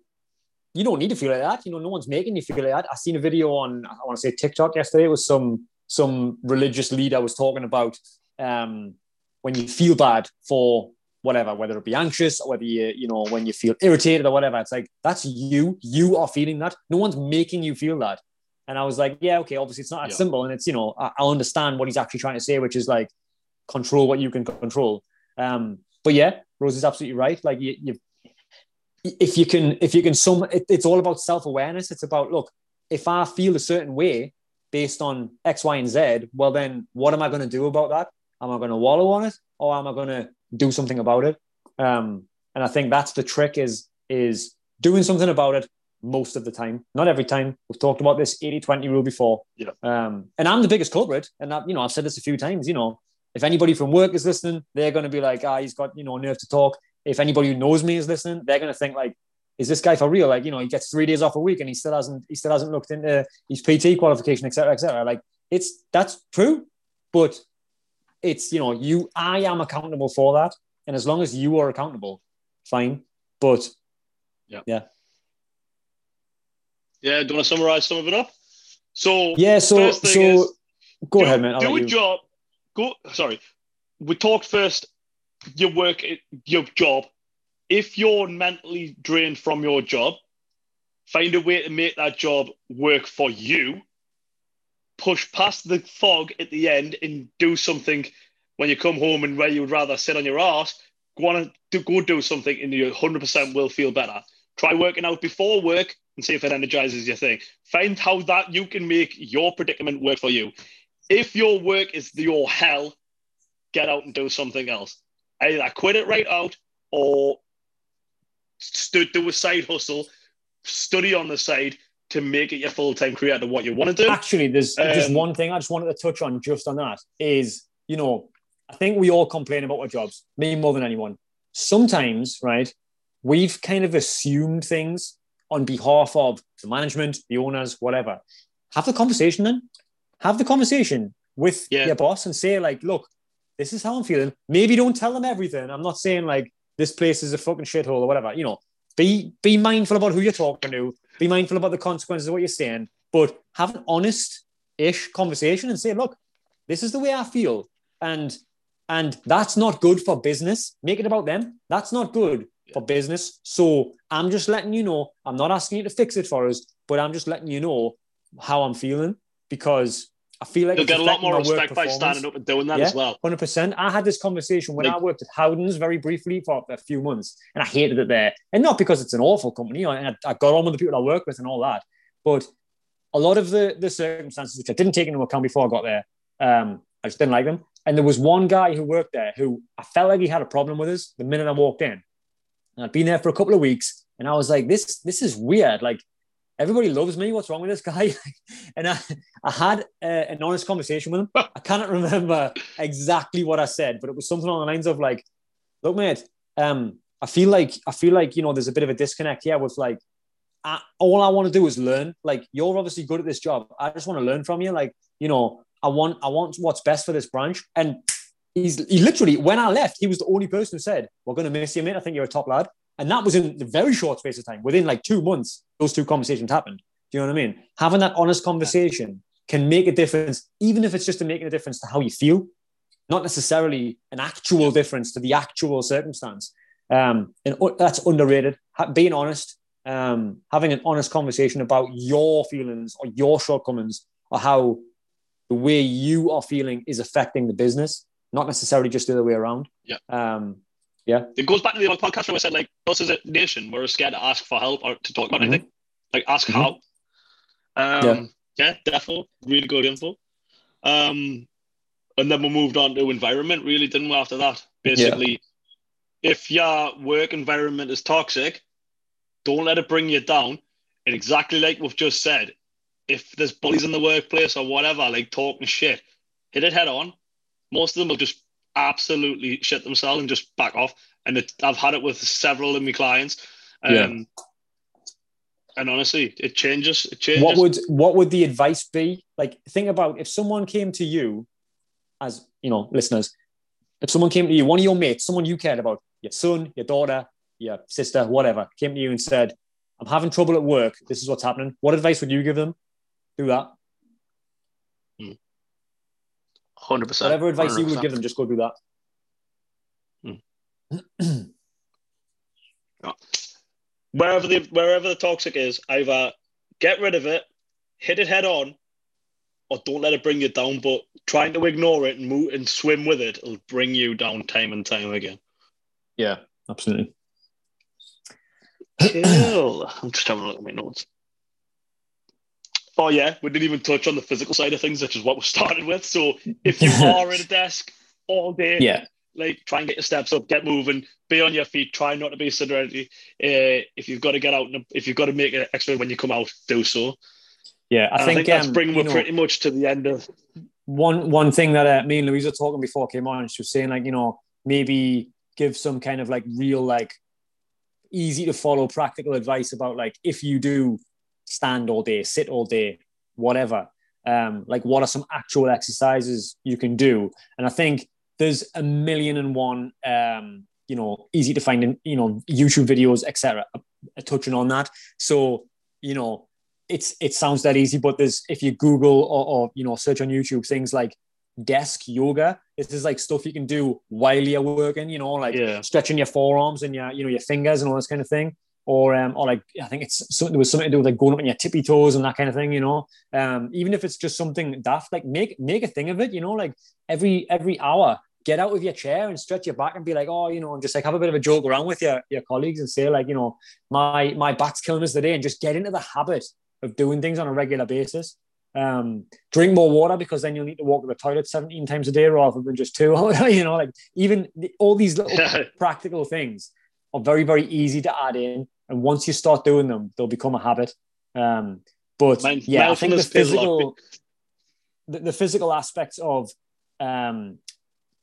Speaker 1: you don't need to feel like that. You know, no one's making you feel like that. I seen a video on I want to say TikTok yesterday. It was some some religious leader was talking about um, when you feel bad for whatever, whether it be anxious or whether you, you know, when you feel irritated or whatever. It's like that's you. You are feeling that. No one's making you feel that. And I was like, yeah, okay, obviously it's not that yeah. simple. And it's, you know, I, I, understand what he's actually trying to say, which is like control what you can control. Um, but yeah, Rose is absolutely right. Like you, you if you can, if you can sum, it, it's all about self-awareness. It's about, look, if I feel a certain way based on X, Y, and Z, well, then what am I going to do about that? Am I going to wallow on it or am I going to do something about it? Um, and I think that's the trick is, is doing something about it most of the time, not every time. We've talked about this 80 20 rule before.
Speaker 2: Yeah.
Speaker 1: Um, and I'm the biggest culprit. And I, you know, I've said this a few times, you know, if anybody from work is listening, they're going to be like, ah, he's got, you know, nerve to talk. If anybody who knows me is listening, they're going to think like, is this guy for real? Like, you know, he gets three days off a week and he still hasn't, he still hasn't looked into his PT qualification, etc., etc. Like, it's that's true, but it's you know, you, I am accountable for that, and as long as you are accountable, fine. But
Speaker 2: yeah,
Speaker 1: yeah,
Speaker 2: yeah. Do you want to summarize some of it up? So
Speaker 1: yeah, so so is, go
Speaker 2: do,
Speaker 1: ahead, man. I'll
Speaker 2: do a you. job. Go. Sorry, we talked first. Your work, your job. If you're mentally drained from your job, find a way to make that job work for you. Push past the fog at the end and do something when you come home and where you would rather sit on your ass. Go on and go do something and you 100% will feel better. Try working out before work and see if it energizes your thing. Find how that you can make your predicament work for you. If your work is your hell, get out and do something else. Either I quit it right out or stood do a side hustle, study on the side to make it your full time career to what you want to do.
Speaker 1: Actually, there's um, just one thing I just wanted to touch on just on that is, you know, I think we all complain about our jobs, me more than anyone. Sometimes, right, we've kind of assumed things on behalf of the management, the owners, whatever. Have the conversation then. Have the conversation with yeah. your boss and say, like, look, this is how I'm feeling. Maybe don't tell them everything. I'm not saying like this place is a fucking shithole or whatever. You know, be be mindful about who you're talking to. Be mindful about the consequences of what you're saying. But have an honest-ish conversation and say, look, this is the way I feel. And and that's not good for business. Make it about them. That's not good for business. So I'm just letting you know, I'm not asking you to fix it for us, but I'm just letting you know how I'm feeling because I feel like
Speaker 2: you'll get a lot more respect by standing up and doing that yeah, as well.
Speaker 1: Hundred percent. I had this conversation when like, I worked at Howdens very briefly for a few months, and I hated it there. And not because it's an awful company. I, I got on with the people I work with and all that, but a lot of the the circumstances which I didn't take into account before I got there, um, I just didn't like them. And there was one guy who worked there who I felt like he had a problem with us the minute I walked in. And I'd been there for a couple of weeks, and I was like, "This, this is weird. Like, everybody loves me. What's wrong with this guy?" and I, I had uh, an honest conversation with him. I cannot remember exactly what I said, but it was something along the lines of like, "Look, mate, um, I feel like I feel like you know there's a bit of a disconnect here with like." I, all I want to do is learn. Like you're obviously good at this job. I just want to learn from you. Like you know, I want I want what's best for this branch. And he's he literally when I left, he was the only person who said, "We're going to miss you, mate. I think you're a top lad." And that was in a very short space of time. Within like two months, those two conversations happened. Do you know what I mean? Having that honest conversation can make a difference, even if it's just to making a difference to how you feel, not necessarily an actual difference to the actual circumstance. Um, and that's underrated. Being honest, um, having an honest conversation about your feelings or your shortcomings or how the way you are feeling is affecting the business not necessarily just the other way around.
Speaker 2: Yeah.
Speaker 1: Um, yeah.
Speaker 2: It goes back to the other podcast where I said, like, us as a nation, we're scared to ask for help or to talk about mm-hmm. anything. Like, ask mm-hmm. how. Um, yeah. yeah, definitely. Really good info. Um, and then we moved on to environment, really, didn't we, after that? Basically, yeah. if your work environment is toxic, don't let it bring you down. And exactly like we've just said, if there's bullies in the workplace or whatever, like talking shit, hit it head on most of them will just absolutely shit themselves and just back off. And it, I've had it with several of my clients. Um, yeah. And honestly, it changes. It changes.
Speaker 1: What would what would the advice be? Like, think about if someone came to you, as you know, listeners, if someone came to you, one of your mates, someone you cared about, your son, your daughter, your sister, whatever, came to you and said, I'm having trouble at work. This is what's happening. What advice would you give them? Do that.
Speaker 2: Hundred percent.
Speaker 1: Whatever advice you would give them, just go do that. Hmm.
Speaker 2: wherever the wherever the toxic is, either get rid of it, hit it head on, or don't let it bring you down. But trying to ignore it and move and swim with it will bring you down time and time again.
Speaker 1: Yeah, absolutely.
Speaker 2: Cool. I'm just having a look at my notes. Oh yeah, we didn't even touch on the physical side of things, which is what we started with. So if you are at a desk all day,
Speaker 1: yeah,
Speaker 2: like try and get your steps up, get moving, be on your feet. Try not to be sedentary. Uh, if you've got to get out, and if you've got to make an extra when you come out, do so.
Speaker 1: Yeah, I think,
Speaker 2: I think, that's
Speaker 1: um,
Speaker 2: bringing
Speaker 1: know,
Speaker 2: pretty much to the end of.
Speaker 1: one one thing that uh, me and Louise were talking before I came on, she was saying like you know maybe give some kind of like real like easy to follow practical advice about like if you do stand all day, sit all day, whatever. Um, like what are some actual exercises you can do? And I think there's a million and one um, you know easy to find in you know YouTube videos, etc. Touching on that, so you know it's it sounds that easy, but there's if you Google or, or you know search on YouTube things like desk yoga. This is like stuff you can do while you're working, you know, like
Speaker 2: Yeah.
Speaker 1: stretching your forearms and your, you know, your fingers and all this kind of thing. Or, um, or like I think it's something there was something to do with like going up on your tippy toes and that kind of thing, you know. Um, even if it's just something daft, like make make a thing of it, you know, like every every hour, get out of your chair and stretch your back and be like, oh, you know, and just like have a bit of a joke around with your your colleagues and say like, you know, my my back's killing us today, and just get into the habit of doing things on a regular basis. Um, drink more water because then you'll need to walk to the toilet 17 times a day rather than just two. you know, like even the, all these little practical things are very, very easy to add in. And once you start doing them, they'll become a habit. Um, but
Speaker 2: Mind-
Speaker 1: yeah, I think the
Speaker 2: mindfulness pays a lot.
Speaker 1: physical, the, the physical aspects of um,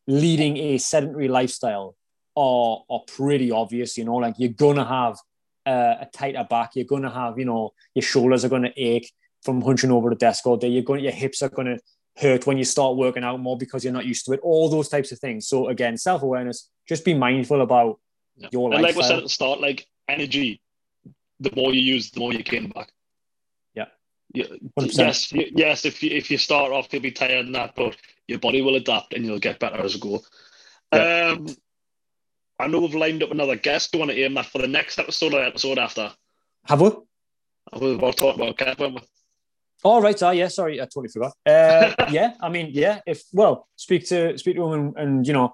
Speaker 1: leading a sedentary lifestyle are, are pretty obvious. You know, like you're gonna have uh, a tighter back. You're gonna have, you know, your shoulders are gonna ache from hunching over the desk all day. You're going, your hips are gonna hurt when you start working out more because you're not used to it. All those types of things. So again, self awareness. Just be mindful about
Speaker 2: Yeah.
Speaker 1: your
Speaker 2: and like we said at the start, like energy, the more you use, the more you gain back.
Speaker 1: Yeah.
Speaker 2: Yeah.
Speaker 1: 100%.
Speaker 2: Yes, yes. If you if you start off, you'll be tired and that, but your body will adapt and you'll get better as you go.
Speaker 1: Yeah.
Speaker 2: Um, I know we've lined up another guest. Do you want to aim that for the next episode or episode after?
Speaker 1: Have we?
Speaker 2: I was about to talk about Kev, weren't?
Speaker 1: Oh right, oh yeah, sorry, I totally forgot. Uh, yeah, I mean, yeah, if well, speak to speak to him and, and you know,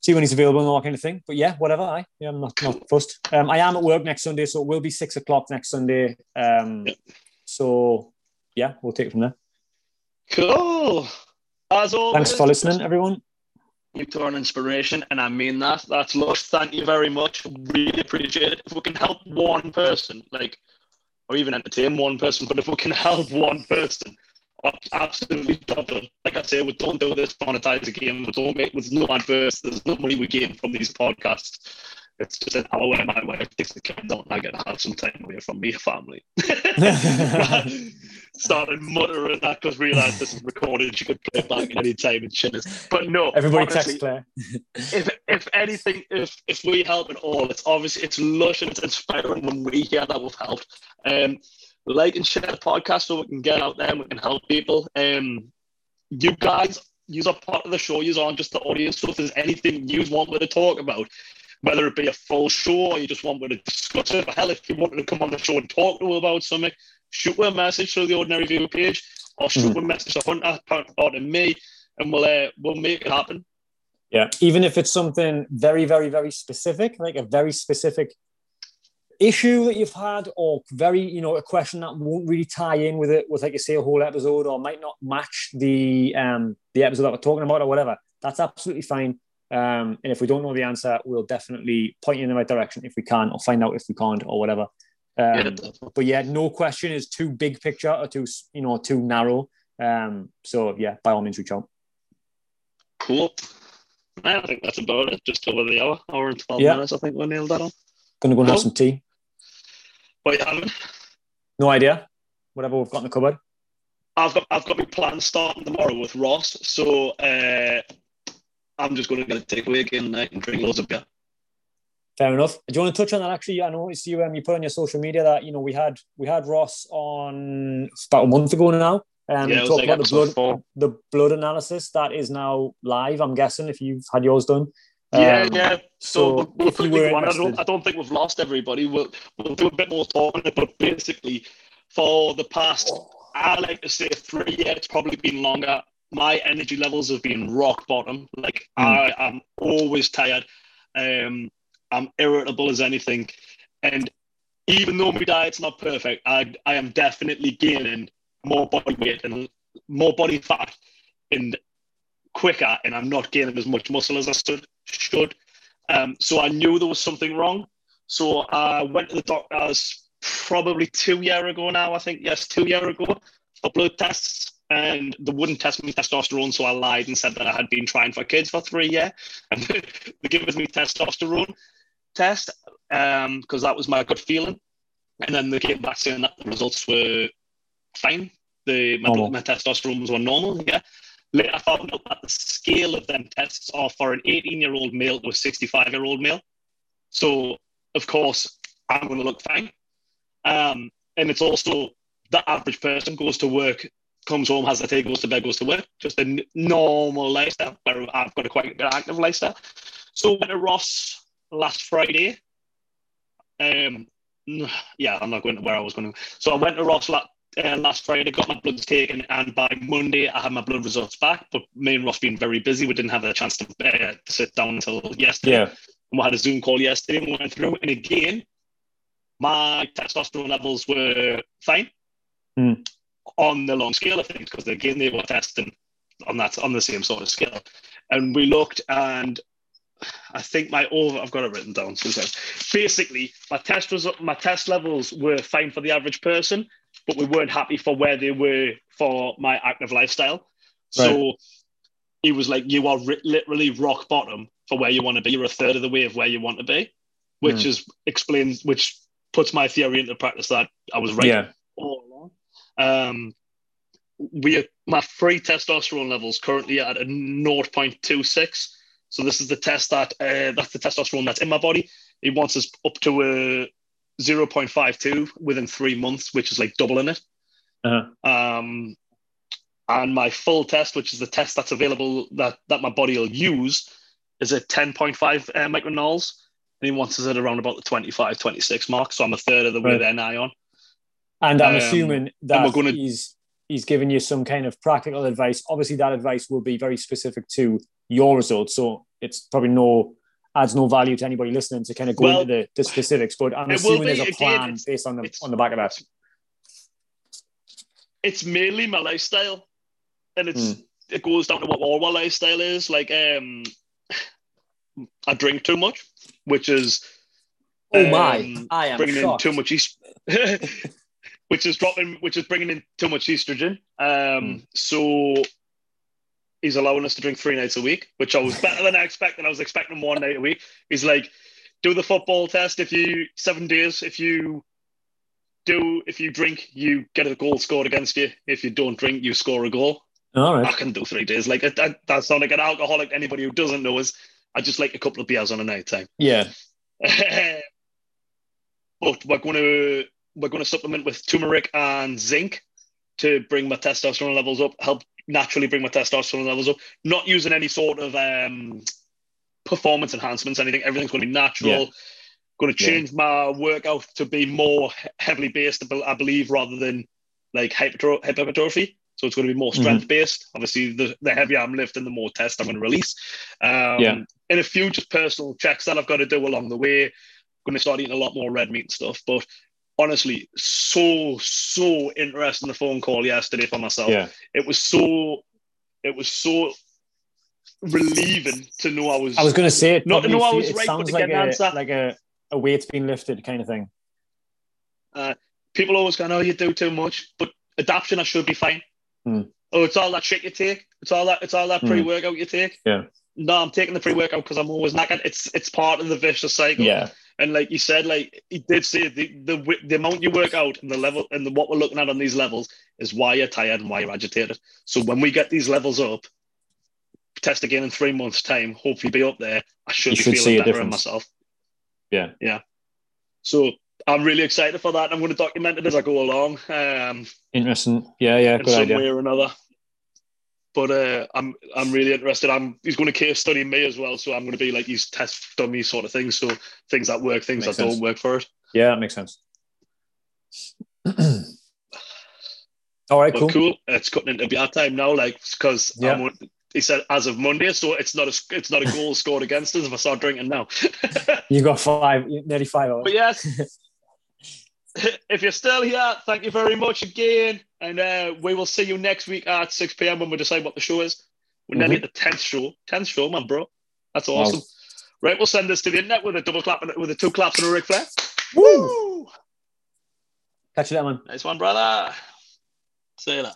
Speaker 1: see when he's available and all that kind of thing. But yeah, whatever. I yeah, I'm not not fussed. Um, I am at work next Sunday, so it will be six o'clock next Sunday. Um, so yeah, we'll take it from there.
Speaker 2: Cool. As always,
Speaker 1: Thanks for listening, everyone.
Speaker 2: You two are an inspiration, and I mean that. That's lush. Thank you very much. Really appreciate it. If we can help one person, like, or even entertain one person, but if we can help one person, absolutely done. Like I say, we don't do this to monetize a game. We don't make. There's no adverse. There's no money we gain from these podcasts. It's just an hour where my wife takes the kids out and I get to have some time away from me family. Started muttering that because realised this is recorded. She could play it back any time and shit. But no,
Speaker 1: Everybody
Speaker 2: honestly,
Speaker 1: text Claire.
Speaker 2: if if anything, if if we help at all, it's obviously it's lush and it's inspiring when we hear that we've helped. Um, like and share the podcast so we can get out there and we can help people. Um, you guys, you are part of the show. You aren't just the audience. So if there's anything you want me to talk about, whether it be a full show or you just want me to discuss it, or hell, if you wanted to come on the show and talk to me about something, shoot me a message through the Ordinary View page or shoot me a message to Hunta, or to me, and we'll uh, we'll make it happen.
Speaker 1: Yeah, even if it's something very, very, very specific, like a very specific issue that you've had, or very, you know, a question that won't really tie in with it, with like you say, a whole episode, or might not match the um the episode that we're talking about, or whatever. That's absolutely fine. Um, and if we don't know the answer, we'll definitely point you in the right direction if we can, or find out if we can't, or whatever. Um,
Speaker 2: Yeah,
Speaker 1: but yeah, no question is too big picture or too you know too narrow. Um, so yeah, by all means, reach out.
Speaker 2: Cool. I think that's about it. Just over the hour, hour and 12
Speaker 1: Yeah.
Speaker 2: minutes. I think we nailed that on.
Speaker 1: Gonna go and have some tea.
Speaker 2: You haven't.
Speaker 1: No idea. Whatever we've got in the cupboard.
Speaker 2: I've got I've got my plan starting tomorrow with Ross. So uh, I'm just going to get a takeaway again and drink loads of beer.
Speaker 1: Fair enough. Do you want to touch on that? Actually, I noticed you um, you put on your social media that you know we had we had Ross on about a month ago now. Um,
Speaker 2: Yeah, it was
Speaker 1: talk
Speaker 2: like
Speaker 1: about the blood
Speaker 2: four.
Speaker 1: the blood analysis that is now live. I'm guessing if you've had yours done.
Speaker 2: Yeah,
Speaker 1: Um,
Speaker 2: yeah. So,
Speaker 1: so
Speaker 2: we'll, we'll
Speaker 1: if you
Speaker 2: quickly
Speaker 1: were
Speaker 2: go. I don't, I don't think we've lost everybody. We'll we'll do a bit more talking, but basically, for the past, I like to say three years, it's probably been longer. My energy levels have been rock bottom. Like
Speaker 1: Hmm.
Speaker 2: I am always tired. Um, I'm irritable as anything, and even though my diet's not perfect, I I am definitely gaining more body weight and more body fat, and quicker, and I'm not gaining as much muscle as I should. Should. Um, so I knew there was something wrong. So I went to the doctors probably two year ago now. I think yes, two year ago for blood tests, and they wouldn't test me testosterone. So I lied and said that I had been trying for kids for three years, and they gave me testosterone test because that was my good feeling. And then they came back saying that the results were fine. The my,
Speaker 1: Normal.
Speaker 2: my testosterone was normal. Yeah. Later, I found out that the scale of them tests are for an 18 year old male to a 65 year old male. So, of course, I'm going to look fine. Um, and it's also the average person goes to work, comes home, has a tea, goes to bed, goes to work. Just a n- normal lifestyle. Where I've got a quite active lifestyle. So, went to Ross last Friday. Um, yeah, I'm not going to where I was going to. So, I went to Ross la- uh, last Friday, got my bloods taken, and by Monday I had my blood results back. But me and Ross being very busy, we didn't have a chance to, uh, sit down until yesterday.
Speaker 1: Yeah.
Speaker 2: And we had a Zoom call yesterday and we went through. And again, my testosterone levels were fine
Speaker 1: Hmm.
Speaker 2: on the long scale of things because again they were testing on that on the same sort of scale. And we looked and I think my over I've got it written down. seconds. Basically, my test was my test levels were fine for the average person, but we weren't happy for where they were for my active lifestyle. So he was like, "You are ri- literally rock bottom for where you want to be. You're a third of the way of where you want to be," which
Speaker 1: Hmm.
Speaker 2: is explains, which puts my theory into practice that I was right
Speaker 1: Yeah.
Speaker 2: all along. Um, we my free testosterone levels currently at a 0.26. So this is the test that uh, that's the testosterone that's in my body. It wants us up to a 0.52 within three months, which is like doubling it.
Speaker 1: Uh-huh.
Speaker 2: Um, and my full test, which is the test that's available that that my body will use, is at 10.5 uh, micronols. And he wants us at around about the 25, 26 mark. So I'm a third of the way
Speaker 1: Right.
Speaker 2: there now on.
Speaker 1: And I'm
Speaker 2: Um,
Speaker 1: assuming that
Speaker 2: we're gonna-
Speaker 1: he's he's given you some kind of practical advice. Obviously, that advice will be very specific to your results, so it's probably no adds no value to anybody listening to kind of go
Speaker 2: Well,
Speaker 1: into the, the specifics. But I'm assuming there's a plan based on the on the back of that.
Speaker 2: It's mainly my lifestyle. And it's
Speaker 1: Hmm.
Speaker 2: it goes down to what all my lifestyle is. Like um I drink too much, which is
Speaker 1: Oh my!
Speaker 2: um,
Speaker 1: I am
Speaker 2: bringing
Speaker 1: shocked.
Speaker 2: in too much est- which is dropping which is bringing in too much estrogen um
Speaker 1: Hmm.
Speaker 2: so he's allowing us to drink three nights a week which i was better than i expected. I was expecting one night a week. He's like do the football test if you seven days. If you do if you drink you get a goal scored against you. If you don't drink you score a goal.
Speaker 1: All right, i
Speaker 2: can do three days. Like that, that sounds like an alcoholic. Anybody who doesn't know is i just like a couple of beers on a night time.
Speaker 1: Yeah.
Speaker 2: but we're going to we're going to supplement with turmeric and zinc to bring my testosterone levels up, help naturally bring my testosterone levels up. Not using any sort of um, performance enhancements, anything. Everything's going to be natural.
Speaker 1: Yeah.
Speaker 2: Going to
Speaker 1: Yeah.
Speaker 2: change my workout to be more heavily based, I believe, rather than like hypertro- hypertrophy. So it's going to be more
Speaker 1: Mm-hmm.
Speaker 2: strength based. Obviously, the, the heavier I'm lifting, the more test I'm going to release. Um,
Speaker 1: Yeah.
Speaker 2: And a few just personal checks that I've got to do along the way. Going to start eating a lot more red meat and stuff. But honestly, so so interesting the phone call yesterday for myself.
Speaker 1: Yeah.
Speaker 2: It was so it was so relieving to know I was.
Speaker 1: I was going to say it.
Speaker 2: Not to know I was right, but to
Speaker 1: like
Speaker 2: get an
Speaker 1: a
Speaker 2: answer.
Speaker 1: like a, a weight's been lifted kind of thing.
Speaker 2: people always go, "Oh, you do too much," but adaption, I should be fine.
Speaker 1: Hmm.
Speaker 2: Oh, it's all that shit you take. It's all that. It's all that
Speaker 1: Hmm.
Speaker 2: pre-workout you take.
Speaker 1: Yeah.
Speaker 2: No, I'm taking the pre-workout because I'm always knackered. It's it's part of the vicious cycle.
Speaker 1: Yeah.
Speaker 2: And like you said, like he did say, the the the amount you work out and the level and the, what we're looking at on these levels is why you're tired and why you're agitated. So when we get these levels up, test again in three months' time, hopefully be up there. I should
Speaker 1: You
Speaker 2: be
Speaker 1: should
Speaker 2: feeling better in
Speaker 1: difference.
Speaker 2: myself.
Speaker 1: Yeah.
Speaker 2: Yeah. So I'm really excited for that. I'm going to document it as I go along. Um,
Speaker 1: Interesting. Yeah, yeah,
Speaker 2: in
Speaker 1: good
Speaker 2: some
Speaker 1: idea.
Speaker 2: way or another. But uh, I'm I'm really interested. I'm he's going to case study me as well, so I'm going to be like his test dummy sort of thing. So things that work, things
Speaker 1: Makes
Speaker 2: that
Speaker 1: sense.
Speaker 2: don't work for it.
Speaker 1: Yeah, that makes sense. All right,
Speaker 2: But
Speaker 1: cool.
Speaker 2: cool. It's cutting into beer time now, like because
Speaker 1: Yeah.
Speaker 2: he said as of Monday, so it's not a it's not a goal scored against us if I start drinking now.
Speaker 1: You got five, nearly five hours.
Speaker 2: But yes, if you're still here, thank you very much again. And uh, we will see you next week at 6 p.m. when we decide what the show is. We're nearly at the 10th show. 10th show, man, bro. That's awesome. Right, we'll send this to the internet with a double clap and with a two claps and a Ric Flair. Woo!
Speaker 1: Catch you later, man.
Speaker 2: Nice one, brother. See you later.